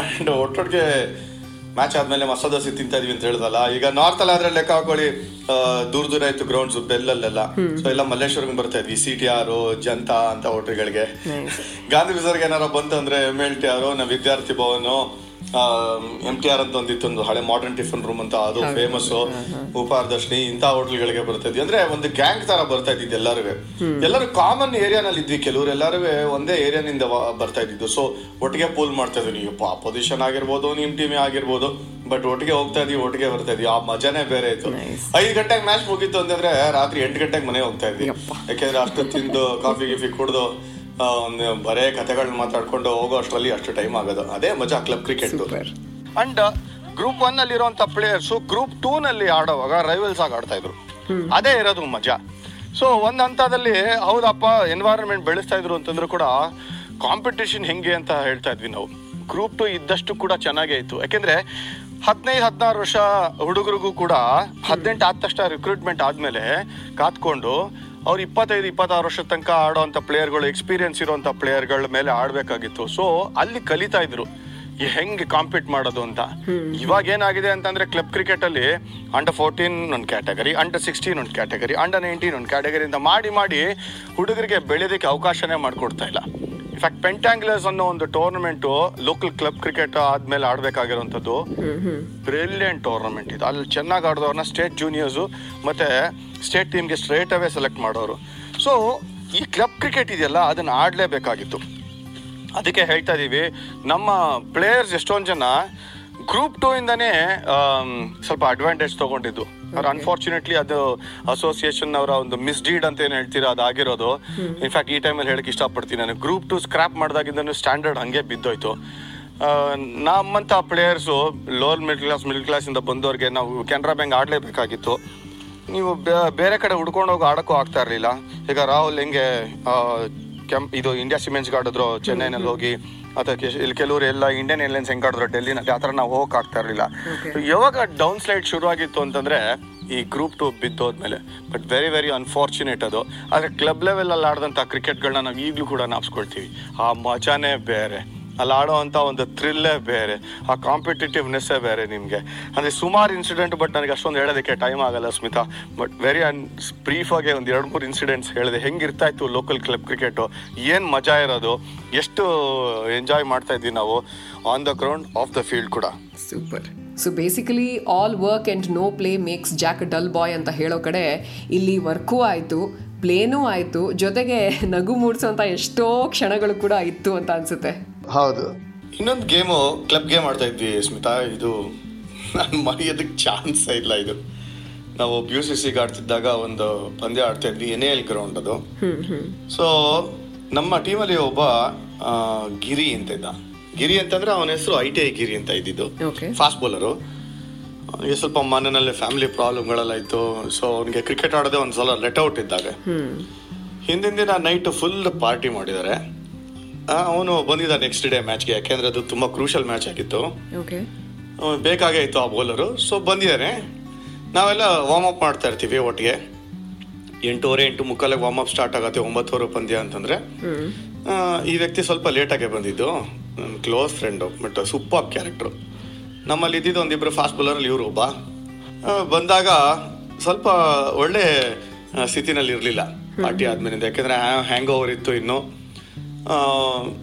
ಅಂಡ್ ಒಟ್ಟೊಟ್ಟಿಗೆ ಮ್ಯಾಚ್ ಆದ್ಮೇಲೆ ಮಸಾಲ ದೋಸೆ ತಿಂತಾ ಇದೀವಿ ಅಂತ ಹೇಳ್ದಲ್ಲ. ಈಗ ನಾರ್ತ್ ಅಲ್ಲಿ ಆದ್ರೆ ಲೆಕ್ಕ ಹಾಕೊಳ್ಳಿ ದೂರ ದೂರ ಇತ್ತು ಗ್ರೌಂಡ್ಸ್ ಬೆಲ್ಲಲ್ಲೆಲ್ಲ. ಸೊ ಎಲ್ಲ ಮಲ್ಲೇಶ್ವರಂಗೆ ಬರ್ತಾ ಇದ್ವಿ. ಸಿ ಟಿ ಆರ್ ಜನತಾ ಅಂತ ಹೋಟೆಲ್ಗಳಿಗೆ ಗಾಂಧಿ ಬಜಾರ್ಗೆ ಏನಾರ ಬಂತಂದ್ರೆ ಎಂ ಎಲ್ ಟಿ ಆರ್ ನಮ್ಮ ವಿದ್ಯಾರ್ಥಿ ಭವನು ಎಂ ಟಿ ಆರ್ ಅಂತ ಒಂದಿತ್ತು ಒಂದು ಹಳೆ ಮಾಡರ್ನ್ ಟಿಫನ್ ರೂಮ್ ಅಂತ ಅದು ಫೇಮಸ್ ಉಪಾರದರ್ಶಿನಿ ಇಂಥ ಹೋಟ್ಲ್ಗಳಿಗೆ ಬರ್ತಾ ಇದ್ವಿ. ಅಂದ್ರೆ ಒಂದು ಗ್ಯಾಂಗ್ ತರ ಬರ್ತಾ ಇದ್ದಿದ್ದು ಎಲ್ಲರೂ ಎಲ್ಲರೂ ಕಾಮನ್ ಏರಿಯಾನಲ್ಲಿ ಇದ್ವಿ ಕೆಲವರು ಎಲ್ಲರೂ ಒಂದೇ ಏರಿಯಾನಿಂದ ಬರ್ತಾ ಇದ್ದಿದ್ದು. ಸೊ ಒಟ್ಟಿಗೆ ಪೂಲ್ ಮಾಡ್ತಾ ಇದ್ವಿ. ನೀವು ಅಪೋಸಿಷನ್ ಆಗಿರ್ಬೋದು ನಿಮ್ ಟೀಮೇ ಆಗಿರ್ಬೋದು ಬಟ್ ಒಟ್ಟಿಗೆ ಹೋಗ್ತಾ ಇದ್ವಿ ಒಟ್ಟಿಗೆ ಬರ್ತಾ ಇದ್ವಿ. ಆ ಮಜಾನೇ ಬೇರೆ ಇತ್ತು. ಐದು ಗಂಟೆಗೆ ಮ್ಯಾಚ್ ಮುಗೀತು ಅಂತಂದ್ರೆ ರಾತ್ರಿ ಎಂಟು ಗಂಟೆಗೆ ಮನೆ ಹೋಗ್ತಾ ಇದ್ವಿ. ಯಾಕೆಂದ್ರೆ ಅಷ್ಟು ತಿಂದು ಕಾಫಿ ಗಿಫಿ ಕುಡ್ದು ಬರೇ ಕಥೆಗಳನ್ನ ಮಾತಾಡ್ಕೊಂಡು ಹೋಗೋ ಅಷ್ಟರಲ್ಲಿ ಅಷ್ಟು ಟೈಮ್ ಆಗೋದು. ಅದೇ ಮಜಾ club cricket and group one ಅಲ್ಲಿ ಇರುವಂತ ಪ್ಲೇಯರ್ಸ್ ಗ್ರೂಪ್ ಟೂ ನಲ್ಲಿ ಆಡುವಾಗ ರೈವಲ್ಸ್ ಆಗಿ ಆಡ್ತಾ ಇದ್ರು. ಅದೇ ಇರೋದು ಮಜಾ. ಸೊ ಒಂದ್ ಹಂತದಲ್ಲಿ ಹೌದಪ್ಪ ಎನ್ವೈರನ್ಮೆಂಟ್ ಬೆಳೆಸ್ತಾ ಇದ್ರು ಅಂತಂದ್ರು ಕೂಡ ಕಾಂಪಿಟೇಷನ್ ಹೆಂಗೆ ಅಂತ ಹೇಳ್ತಾ ಇದ್ವಿ ನಾವು. ಗ್ರೂಪ್ ಟು ಇದ್ದಷ್ಟು ಕೂಡ ಚೆನ್ನಾಗೇ ಇತ್ತು. ಯಾಕೆಂದ್ರೆ ಹದಿನೈದು ಹದಿನಾರು ವರ್ಷ ಹುಡುಗರಿಗೂ ಕೂಡ ಹದಿನೆಂಟು ಆದ ತಕ್ಷಣ ರಿಕ್ರೂಟ್ಮೆಂಟ್ ಆದಮೇಲೆ ಕಾತ್ಕೊಂಡು ಅವ್ರು ಇಪ್ಪತ್ತೈದು ಇಪ್ಪತ್ತಾರು ವರ್ಷದ ತನಕ ಆಡೋಂಥ ಪ್ಲೇಯರ್ಗಳು ಎಕ್ಸ್ಪೀರಿಯನ್ಸ್ ಇರುವಂಥ ಪ್ಲೇಯರ್ಗಳ ಮೇಲೆ ಆಡಬೇಕಾಗಿತ್ತು. ಸೊ ಅಲ್ಲಿ ಕಲಿತಾ ಇದ್ರು. ಹೆಂಗೆ ಕಾಂಪೀಟ್ ಮಾಡೋದು ಅಂತ. ಇವಾಗ ಏನಾಗಿದೆ ಅಂತಂದ್ರೆ ಕ್ಲಬ್ ಕ್ರಿಕೆಟ್ ಅಲ್ಲಿ ಅಂಡರ್ ಫೋರ್ಟೀನ್ ಒಂದು ಕ್ಯಾಟಗರಿ ಅಂಡರ್ ಸಿಕ್ಸ್ಟೀನ್ ಒಂದು ಕ್ಯಾಟಗರಿ ಅಂಡರ್ ನೈನ್ಟೀನ್ ಒಂದು ಕ್ಯಾಟಗರಿ ಅಂತ ಮಾಡಿ ಮಾಡಿ ಹುಡುಗರಿಗೆ ಬೆಳೆಯೋದಕ್ಕೆ ಅವಕಾಶನೇ ಮಾಡ್ಕೊಡ್ತಾ ಇಲ್ಲ. ಇನ್ಫ್ಯಾಕ್ಟ್ ಪೆಂಟ್ಯಾಂಗ್ಲರ್ಸ್ ಅನ್ನೋ ಒಂದು ಟೂರ್ನಮೆಂಟ್ ಲೋಕಲ್ ಕ್ಲಬ್ ಕ್ರಿಕೆಟ್ ಆದ್ಮೇಲೆ ಆಡ್ಬೇಕಾಗಿರುವಂತದ್ದು ಬ್ರಿಲಿಯಂಟ್ ಟೂರ್ನಮೆಂಟ್ ಇದು. ಅಲ್ಲಿ ಚೆನ್ನಾಗಿ ಆಡಿದವ್ರನ್ನ ಸ್ಟೇಟ್ ಜೂನಿಯರ್ಸು ಮತ್ತೆ ಸ್ಟೇಟ್ ಟೀಮ್ಗೆ ಸ್ಟ್ರೇಟ್ ಅವೇ ಸೆಲೆಕ್ಟ್ ಮಾಡೋರು. ಸೊ ಈ ಕ್ಲಬ್ ಕ್ರಿಕೆಟ್ ಇದೆಯಲ್ಲ ಅದನ್ನ ಆಡಲೇಬೇಕಾಗಿತ್ತು. ಅದಕ್ಕೆ ಹೇಳ್ತಾ ಇದೀವಿ ನಮ್ಮ ಪ್ಲೇಯರ್ಸ್ ಎಷ್ಟೊಂದು ಜನ ಗ್ರೂಪ್ ಟೂ ಇಂದಾನೆ ಸ್ವಲ್ಪ ಅಡ್ವಾಂಟೇಜ್ ತಗೊಂಡಿದ್ದು. ಅವ್ರು ಅನ್ಫಾರ್ಚುನೇಟ್ಲಿ ಅದು ಅಸೋಸಿಯೇಷನ್ ಅವರ ಒಂದು ಮಿಸ್ಡೀಡ್ ಅಂತ ಏನು ಹೇಳ್ತೀರಾ ಅದಾಗಿರೋದು ಇನ್ಫ್ಯಾಕ್ಟ್ ಈ ಟೈಮಲ್ಲಿ ಹೇಳಕ್ ಇಷ್ಟಪಡ್ತೀನಿ ನಾನು. ಗ್ರೂಪ್ ಟು ಸ್ಕ್ರಾಪ್ ಮಾಡಿದಾಗಿಂದನೂ ಸ್ಟ್ಯಾಂಡರ್ಡ್ ಹಂಗೆ ಬಿದ್ದೋಯ್ತು. ನಮ್ಮಂತ ನಮ್ಮಂಥ players lower middle class middle ಕ್ಲಾಸಿಂದ ಬಂದವ್ರಿಗೆ ನಾವು ಕೆನರಾ ಬ್ಯಾಂಕ್ ಆಡಲೇಬೇಕಾಗಿತ್ತು. ನೀವು ಬೇರೆ ಕಡೆ ಹುಡ್ಕೊಂಡು ಹೋಗಿ ಆಡಕ್ಕೂ ಆಗ್ತಾ ಇರಲಿಲ್ಲ. ಈಗ ರಾಹುಲ್ ಹೆಂಗೆ ಕೆಂಪ್ ಇದು ಇಂಡಿಯಾ ಸಿಮೆಂಟ್ಸ್ಗೆ ಆಡಿದ್ರು ಚೆನ್ನೈನಲ್ಲಿ ಹೋಗಿ. ಅಥವಾ ಇಲ್ಲಿ ಕೆಲವರು ಎಲ್ಲ ಇಂಡಿಯನ್ ಏರ್ಲೈನ್ಸ್ ಹೆಂಗ್ ಆಡಿದ್ರು ಡೆಲ್ಲಿನಲ್ಲಿ ಆ ಥರ ನಾವು ಹೋಗಕ್ ಆಗ್ತಾ ಇರಲಿಲ್ಲ ಯಾವಾಗ ಡೌನ್ ಸ್ಲೈಡ್ ಶುರು ಆಗಿತ್ತು ಅಂತಂದ್ರೆ ಈ ಗ್ರೂಪ್ ಟು ಬಿದ್ದೋದ್ಮೇಲೆ ಬಟ್ ವೆರಿ ವೆರಿ ಅನ್ಫಾರ್ಚುನೇಟ್ ಅದು. ಆದರೆ ಕ್ಲಬ್ ಲೆವೆಲಲ್ಲಿ ಆಡಿದಂಥ ಕ್ರಿಕೆಟ್ಗಳನ್ನ ನಾವು ಈಗಲೂ ಕೂಡ ನಾಪ್ಸ್ಕೊಳ್ತೀವಿ ಆ ಮಜಾನೇ ಬೇರೆ. ಅಲ್ಲಿ ಆಡುವಂಥ ಒಂದು ಥ್ರಿಲ್ಲೇ ಬೇರೆ, ಆ ಕಾಂಪಿಟೇಟಿವ್ನೆಸ್ಸೇ ಬೇರೆ ನಿಮಗೆ. ಅಂದರೆ ಸುಮಾರು ಇನ್ಸಿಡೆಂಟ್ ಬಟ್ ನನಗೆ ಅಷ್ಟೊಂದು ಹೇಳೋದಕ್ಕೆ ಟೈಮ್ ಆಗಲ್ಲ ಸ್ಮಿತಾ. ಬಟ್ ವೆರಿ ಅನ್ ಬ್ರೀಫಾಗಿ ಒಂದು ಎರಡು ಮೂರು ಇನ್ಸಿಡೆಂಟ್ಸ್ ಹೇಳಿದೆ. ಹೆಂಗಿರ್ತಾ ಇತ್ತು ಲೋಕಲ್ ಕ್ಲಬ್ ಕ್ರಿಕೆಟು ಏನು ಮಜಾ ಇರೋದು? ಎಷ್ಟು ಎಂಜಾಯ್ ಮಾಡ್ತಾ ಇದ್ವಿ ನಾವು? On the ground off the field ಕೂಡ. Super so basically all work and no play makes Jack dull boy ಅಂತ ಹೇಳೋ ಕಡೆ ಇಲ್ಲಿ ವರ್ಕೂ ಆಯಿತು ಪ್ಲೇನೂ ಆಯಿತು, ಜೊತೆಗೆ ನಗು ಮೂಡಿಸೋಂಥ ಎಷ್ಟೋ ಕ್ಷಣಗಳು ಕೂಡ ಇತ್ತು ಅಂತ ಅನ್ಸುತ್ತೆ. ಹೌದು. ಇನ್ನೊಂದು ಗೇಮು ಕ್ಲಬ್ ಗೇಮ್ ಆಡ್ತಾ ಇದ್ವಿ ಸ್ಮಿತಾ ಇದು ನಾನು ಮರೆಯೋದಕ್ಕೆ ಚಾನ್ಸ್ ಇಲ್ಲ ಇದು. ನಾವು ಪಿ ಯು ಸಿ ಸಿಗೆ ಆಡ್ತಿದ್ದಾಗ ಒಂದು ಪಂದ್ಯ ಆಡ್ತಾ ಇದ್ವಿ ಎನ್ ಎಲ್ ಗ್ರೌಂಡ್ ಅದು. ಸೊ ನಮ್ಮ ಟೀಮಲ್ಲಿ ಒಬ್ಬ ಗಿರಿ ಅಂತ ಇದ್ದ. ಗಿರಿ ಅಂತಂದ್ರೆ ಅವನ ಹೆಸರು ಐ ಟಿ ಐ ಗಿರಿ ಅಂತ ಇದ್ದಿದ್ದು. ಓಕೆ ಫಾಸ್ಟ್ ಬೌಲರು ಅವನಿಗೆ ಸ್ವಲ್ಪ ಮನೆಯಲ್ಲಿ ಫ್ಯಾಮಿಲಿ ಪ್ರಾಬ್ಲಮ್ಗಳೆಲ್ಲ ಇತ್ತು. ಸೊ ಅವನಿಗೆ ಕ್ರಿಕೆಟ್ ಆಡೋದೇ ಒಂದು ಸಲ ಲೆಟ್ ಔಟ್ ಇದ್ದಾಗ ಹಿಂದಿನ ದಿನ ನೈಟ್ ಫುಲ್ ಪಾರ್ಟಿ ಮಾಡಿದ್ದಾರೆ. ಅವನು ಬಂದಿದ್ದ ನೆಕ್ಸ್ಟ್ ಡೇ ಮ್ಯಾಚ್ಗೆ ಯಾಕೆಂದ್ರೆ ಅದು ತುಂಬಾ ಕ್ರೂಷಲ್ ಮ್ಯಾಚ್ ಆಗಿತ್ತು. ಬೇಕಾಗೇ ಇತ್ತು ಆ ಬೌಲರು ಸೊ ಬಂದಿದ್ದಾರೆ ನಾವೆಲ್ಲ ವಾರ್ಮ್ ಅಪ್ ಮಾಡ್ತಾ ಇರ್ತೀವಿ ಒಟ್ಟಿಗೆ. ಎಂಟೂವರೆ ಎಂಟು ಮುಕ್ಕಾಲಿಗೆ ವಾರ್ಮ್ ಅಪ್ ಸ್ಟಾರ್ಟ್ ಆಗುತ್ತೆ ಒಂಬತ್ತುವರೆ ಪಂದ್ಯ ಅಂತಂದ್ರೆ. ಈ ವ್ಯಕ್ತಿ ಸ್ವಲ್ಪ ಲೇಟಾಗೆ ಬಂದಿದ್ದು. ನನ್ನ close friend but super character ನಮ್ಮಲ್ಲಿ ಇದ್ದಿದ್ದು ಒಂದಿಬ್ಬರು ಫಾಸ್ಟ್ ಬೌಲರಲ್ಲಿ ಇವರು ಒಬ್ಬ. ಬಂದಾಗ ಸ್ವಲ್ಪ ಒಳ್ಳೆ ಸ್ಥಿತಿನಲ್ಲಿ ಇರಲಿಲ್ಲ ಪಾರ್ಟಿ ಆದ್ಮೇಲೆ ಯಾಕೆಂದ್ರೆ ಹ್ಯಾಂಗ್ ಓವರ್ ಇತ್ತು ಇನ್ನು.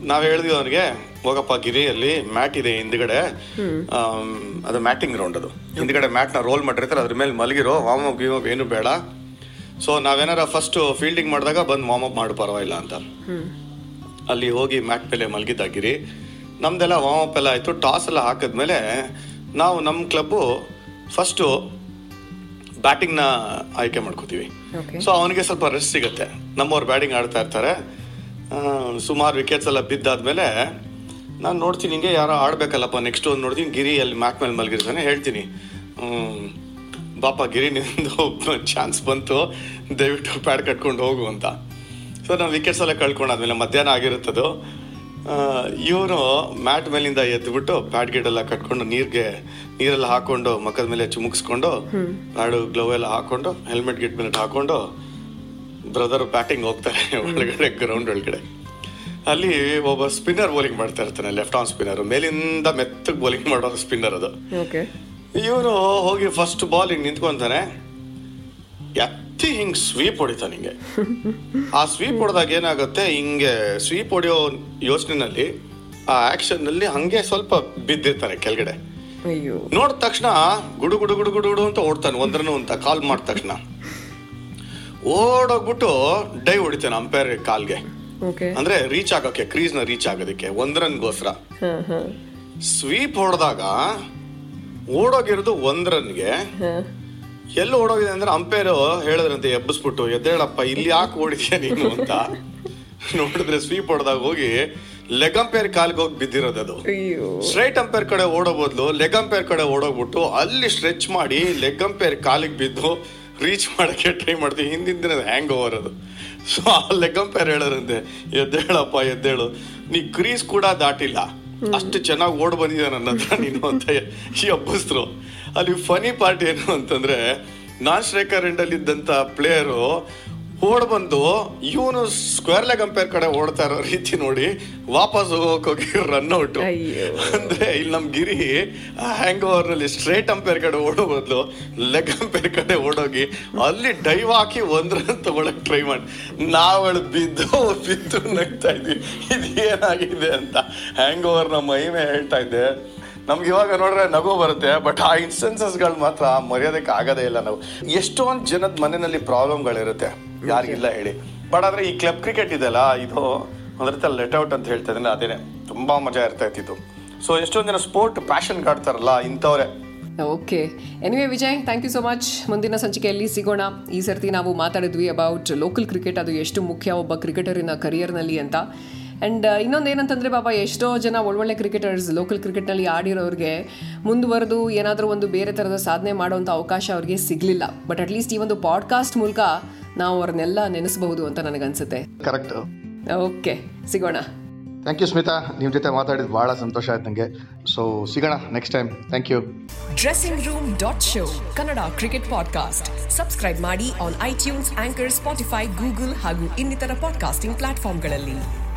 ನಾವು ಹೇಳಿದ್ವಿ ಅವನಿಗೆ ಹೋಗಪ್ಪ ಗಿರಿಯಲ್ಲಿ ಮ್ಯಾಟ್ ಇದೆ ಹಿಂದ್ಗಡೆ. ಅದು ಮ್ಯಾಟಿಂಗ್ ಗ್ರೌಂಡ್ ಅದು. ಹಿಂದ್ಗಡೆ ಮ್ಯಾಟ್ನ ರೋಲ್ ಮಾಡಿರ್ತಾರೆ ಅದ್ರ ಮೇಲೆ ಮಲಗಿರೋ ವಾಮ್ ಅಪ್ ಗಿಮ್ ಏನು ಬೇಡ. ಸೊ ನಾವೇನಾರ ಫಸ್ಟ್ ಫೀಲ್ಡಿಂಗ್ ಮಾಡಿದಾಗ ಬಂದು ವಾಮ್ ಅಪ್ ಮಾಡು ಪರವಾಗಿಲ್ಲ ಅಂತ. ಅಲ್ಲಿ ಹೋಗಿ ಮ್ಯಾಟ್ ಮೇಲೆ ಮಲಗಿದ್ದಾಗಿರಿ ನಮ್ದೆಲ್ಲ ವಾಮ್ ಅಪ್ ಎಲ್ಲ ಆಯಿತು ಟಾಸ್ ಎಲ್ಲ ಹಾಕಿದ್ಮೇಲೆ ನಾವು ನಮ್ಮ ಕ್ಲಬ್ಬು ಫಸ್ಟು ಬ್ಯಾಟಿಂಗ್ನ ಆಯ್ಕೆ ಮಾಡ್ಕೋತೀವಿ. ಸೊ ಅವನಿಗೆ ಸ್ವಲ್ಪ ರೆಸ್ಟ್ ಸಿಗುತ್ತೆ. ನಮ್ಮವ್ರು ಬ್ಯಾಟಿಂಗ್ ಆಡ್ತಾ ಇರ್ತಾರೆ. ಸುಮಾರು ವಿಕೆಟ್ಸ್ ಎಲ್ಲ ಬಿದ್ದಾದ್ಮೇಲೆ ನಾನು ನೋಡ್ತೀನಿ ಹಿಂಗೆ ಯಾರೋ ಆಡ್ಬೇಕಲ್ಲಪ್ಪ ನೆಕ್ಸ್ಟ್ ಒಂದು ನೋಡ್ತೀನಿ ಗಿರಿ ಅಲ್ಲಿ ಮ್ಯಾಟ್ ಮೇಲೆ ಮಲಗಿರ್ತಾನೆ ಹೇಳ್ತೀನಿ. ಬಾಪ ಗಿರಿ ನಿಂದು (laughs) ಚಾನ್ಸ್ ಬಂತು ದಯವಿಟ್ಟು ಪ್ಯಾಡ್ ಕಟ್ಕೊಂಡು ಹೋಗು ಅಂತ. ಸೊ ನಾನು ವಿಕೆಟ್ಸ್ ಎಲ್ಲ ಕಳ್ಕೊಂಡಾದ್ಮೇಲೆ ಮಧ್ಯಾಹ್ನ ಆಗಿರುತ್ತದು ಇವನು ಮ್ಯಾಟ್ ಮೇಲಿಂದ ಎದ್ದುಬಿಟ್ಟು ಪ್ಯಾಡ್ ಗಿಡ್ ಎಲ್ಲ ಕಟ್ಕೊಂಡು ನೀರಿಗೆ ನೀರೆಲ್ಲ ಹಾಕೊಂಡು ಮಕ್ಕದ ಮೇಲೆ ಚುಮುಕ್ಸ್ಕೊಂಡು ಪ್ಯಾಡು ಗ್ಲೌ ಎಲ್ಲ ಹಾಕೊಂಡು ಹೆಲ್ಮೆಟ್ ಗಿಟ್ ಮೇಲೆ ಹಾಕೊಂಡು ಬ್ರದರ್ ಬ್ಯಾಟಿಂಗ್ ಹೋಗ್ತಾರೆ (laughs) ಒಳಗಡೆ ಗ್ರೌಂಡ್ ಒಳಗಡೆ. ಅಲ್ಲಿ ಒಬ್ಬ ಸ್ಪಿನ್ನರ್ ಬೌಲಿಂಗ್ ಮಾಡ್ತಾ ಇರ್ತಾನೆ ಲೆಫ್ಟ್ ಆನ್ ಸ್ಪಿನ್ನರ್ ಮೇಲಿಂದ ಮೆತ್ತಗೆ ಬೌಲಿಂಗ್ ಮಾಡೋ ಸ್ಪಿನ್ನರ್ ಅದು. ಇವನು ಹೋಗಿ ಫಸ್ಟ್ ಬಾಲ್ ಹಿಂಗ್ ನಿಂತ್ಕೊಂತಾನೆ ಎತ್ತಿ ಹಿಂಗ್ ಸ್ವೀಪ್ ಹೊಡಿತಾನೆ ಹಿಂಗೆ. ಆ ಸ್ವೀಪ್ ಹೊಡೆದಾಗ ಏನಾಗುತ್ತೆ ಹಿಂಗೆ ಸ್ವೀಪ್ ಹೊಡೆಯೋ ಯೋಚನೆನಲ್ಲಿ ಆ ಆಕ್ಷನ್ನಲ್ಲಿ ಹಂಗೆ ಸ್ವಲ್ಪ ಬಿದ್ದಿರ್ತಾನೆ ಕೆಳಗಡೆ. ನೋಡಿದ ತಕ್ಷಣ ಗುಡು ಗುಡು ಗುಡು ಗುಡು ಗುಡು ಅಂತ ಓಡ್ತಾನೆ ಒಂದ್ರನು ಅಂತ ಕಾಲ್ ಮಾಡಿದ ತಕ್ಷಣ. ಓಡೋಗ್ಬಿಟ್ಟು ಡೈ ಹೊಡಿತಾನೆ ಅಂಪೈರ್ ಕಾಲ್ಗೆ. ಅಂದ್ರೆ ರೀಚ್ ಆಗೋಕೆ ಕ್ರೀಸ್ನ ರೀಚ್ ಆಗೋದಕ್ಕೆ ಒಂದ್ ಹಾ ಸ್ವೀಪ್ ಹೊಡೆದಾಗ ಓಡೋಗಿರೋದು ಒಂದ್ ರನ್ಗೆ ಎಲ್ಲಿ ಓಡೋಗಿದೆ ಅಂದ್ರೆ ಅಂಪೇರ್ ಹೇಳಿದ್ರಂತೆ ಎಬ್ಬಿಸ್ಬಿಟ್ಟು ಎದ್ದೇಳಪ್ಪ ಇಲ್ಲಿ ಯಾಕೆ ಓಡಿದ್ಯಾ ನೀನು ಅಂತ. ನೋಡಿದ್ರೆ ಸ್ವೀಪ್ ಹೊಡೆದಾಗ ಹೋಗಿ ಲೆಗ್ ಅಂಪೇರ್ ಕಾಲ್ಗೆ ಹೋಗಿ ಬಿದ್ದಿರೋದು ಸ್ಟ್ರೈಟ್ ಅಂಪೇರ್ ಕಡೆ ಓಡೋ ಬದಲು ಲೆಗ್ ಅಂಪೇರ್ ಕಡೆ ಓಡೋಗ್ಬಿಟ್ಟು ಅಲ್ಲಿ ಸ್ಟ್ರೆಚ್ ಮಾಡಿ ಲೆಗ್ ಅಂಪೇರ್ ಕಾಲಿಗೆ ಬಿದ್ದು ರೀಚ್ ಮಾಡೋಕ್ಕೆ ಟ್ರೈ ಮಾಡ್ತೀವಿ. ಹಿಂದಿನ ಹ್ಯಾಂಗ್ ಓವರ್ ಅದು. ಸೊ ಆ ಲೆಗ್ ಅಂಪೇರ್ ಹೇಳೋರಂತೆ. ಎದ್ದೇಳಪ್ಪ ಎದ್ದೇಳು. ನೀ ಕ್ರೀಸ್ ಕೂಡ ದಾಟಿಲ್ಲ. ಅಷ್ಟು ಚೆನ್ನಾಗಿ ಓಡ್ ಬಂದಿದೆ ನನ್ನ ಹತ್ರ ನೀನು ಅಂತ ಈ ಅಲ್ಲಿ ಫನಿ ಪಾರ್ಟ್ ಏನು ಅಂತಂದ್ರೆ ನಾನ್ ಸ್ಟ್ರೈಕರ್ ಎಂಡಲ್ಲಿ ಅಲ್ಲಿ ಇದ್ದಂತ ಪ್ಲೇಯರು ಓಡ್ ಬಂದು ಇವನು ಸ್ಕ್ವೇರ್ ಲೆಗ್ ಅಂಪೇರ್ ಕಡೆ ಓಡ್ತಾ ಇರೋ ರೀತಿ ನೋಡಿ ವಾಪಸ್ ಹೋಗೋಕೆ ಹೋಗಿ ರನ್ ಔಟ್. ಅಂದ್ರೆ ಇಲ್ಲಿ ನಮ್ ಗಿರಿ ಹ್ಯಾಂಗ್ ಓವರ್ನಲ್ಲಿ ಸ್ಟ್ರೇಟ್ ಅಂಪೇರ್ ಕಡೆ ಓಡೋ ಬದಲು ಲೆಗ್ ಅಂಪೇರ್ ಕಡೆ ಓಡೋಗಿ ಅಲ್ಲಿ ಡೈವ್ ಹಾಕಿ ಒಂದ್ ರನ್ ತಗೊಳಕ್ ಟ್ರೈ ಮಾಡಿ ನಾವಳು ಬಿದ್ದು ಬಿದ್ದು ನಗ್ತಾ ಇದ್ವಿ. ಇದು ಏನಾಗಿದೆ ಅಂತ ಹ್ಯಾಂಗ್ ಓವರ್ ನಮ್ಮ ಮಹಿಮೆ ಹೇಳ್ತಾ ಇದ್ದೆ ನಮ್ಗೆ ಇವಾಗ ನೋಡ್ರೆ ನಗು ಬರುತ್ತೆ ಬಟ್ ಆ ಇನ್ಸ್ಟೆನ್ಸಸ್ಗಳು ಮಾತ್ರ ಮರ್ಯಾದಕ್ಕೆ ಆಗದೇ ಇಲ್ಲ ನಾವು. ಎಷ್ಟೊಂದು ಜನದ ಮನೆಯಲ್ಲಿ ಪ್ರಾಬ್ಲಮ್ಗಳಿರುತ್ತೆ, ಯಾರಿಗಿಲ್ಲ ಹೇಳಿ. ಬಟ್ ಆದ್ರೆ ಈ ಕ್ಲಬ್ ಕ್ರಿಕೆಟ್ ಇದೆಲ್ಲ ಇದು ಒಂದ್ ರೀತಿ ಲೆಟ್ ಔಟ್ ಅಂತ ಹೇಳ್ತಾ ಇದ್ದೀನಿ, ಅದೇನೆ. ತುಂಬಾ ಮಜಾ ಇರ್ತಾ ಇತ್ತು ಸೊ ಎಷ್ಟೊಂದು ಜನ ಸ್ಪೋರ್ಟ್ ಪ್ಯಾಷನ್ ಕಾಡ್ತಾರಲ್ಲ ಇಂಥವ್ರೆ. Okay anyway Vijay thank you so much ಮುಂದಿನ ಸಂಚಿಕೆಯಲ್ಲಿ ಸಿಗೋಣ. ಈ ಸರ್ತಿ ನಾವು ಮಾತಾಡಿದ್ವಿ ಅಬೌಟ್ ಲೋಕಲ್ ಕ್ರಿಕೆಟ್ ಅದು ಎಷ್ಟು ಮುಖ್ಯ ಒಬ್ಬ ಕ್ರಿಕೆಟರಿನ ಕರಿಯರ್ನಲ್ಲಿ ಅಂತ. ಆ್ಯಂಡ್ ಇನ್ನೊಂದು ಏನಂತಂದರೆ ಬಾಬಾ ಎಷ್ಟೋ ಜನ ಒಳ್ಳೊಳ್ಳೆ ಕ್ರಿಕೆಟರ್ಸ್ ಲೋಕಲ್ ಕ್ರಿಕೆಟ್ನಲ್ಲಿ ಆಡಿರೋರಿಗೆ ಮುಂದುವರೆದು ಏನಾದರೂ ಒಂದು ಬೇರೆ ಥರದ ಸಾಧನೆ ಮಾಡೋವಂಥ ಅವಕಾಶ ಅವ್ರಿಗೆ ಸಿಗಲಿಲ್ಲ. ಬಟ್ ಅಟ್ಲೀಸ್ಟ್ ಈ ಒಂದು ಪಾಡ್ಕಾಸ್ಟ್ ಮೂಲಕ ನಾವು ಅವ್ರನ್ನೆಲ್ಲ ನೆನೆಸಬಹುದು ಅಂತ ನನಗನ್ಸುತ್ತೆ. ಕರೆಕ್ಟ್ ಓಕೆ ಸಿಗೋಣ. ಥ್ಯಾಂಕ್ ಯು ಸ್ಮಿತಾ ನಿಮ್ಮ ಜೊತೆ ಮಾತಾಡಿದ ಬಹಳ ಸಂತೋಷ ಆಯ್ತು ನನಗೆ ಸೊ ಸಿಗೋಣ next time thank you dressing room dot show Kannada cricket podcast subscribe ಮಾಡಿ on iTunes Anchor Spotify Google ಹಾಗೂ ಇನ್ನಿತರ ಪಾಡ್ಕಾಸ್ಟಿಂಗ್ ಪ್ಲಾಟ್ಫಾರ್ಮ್ಗಳಲ್ಲಿ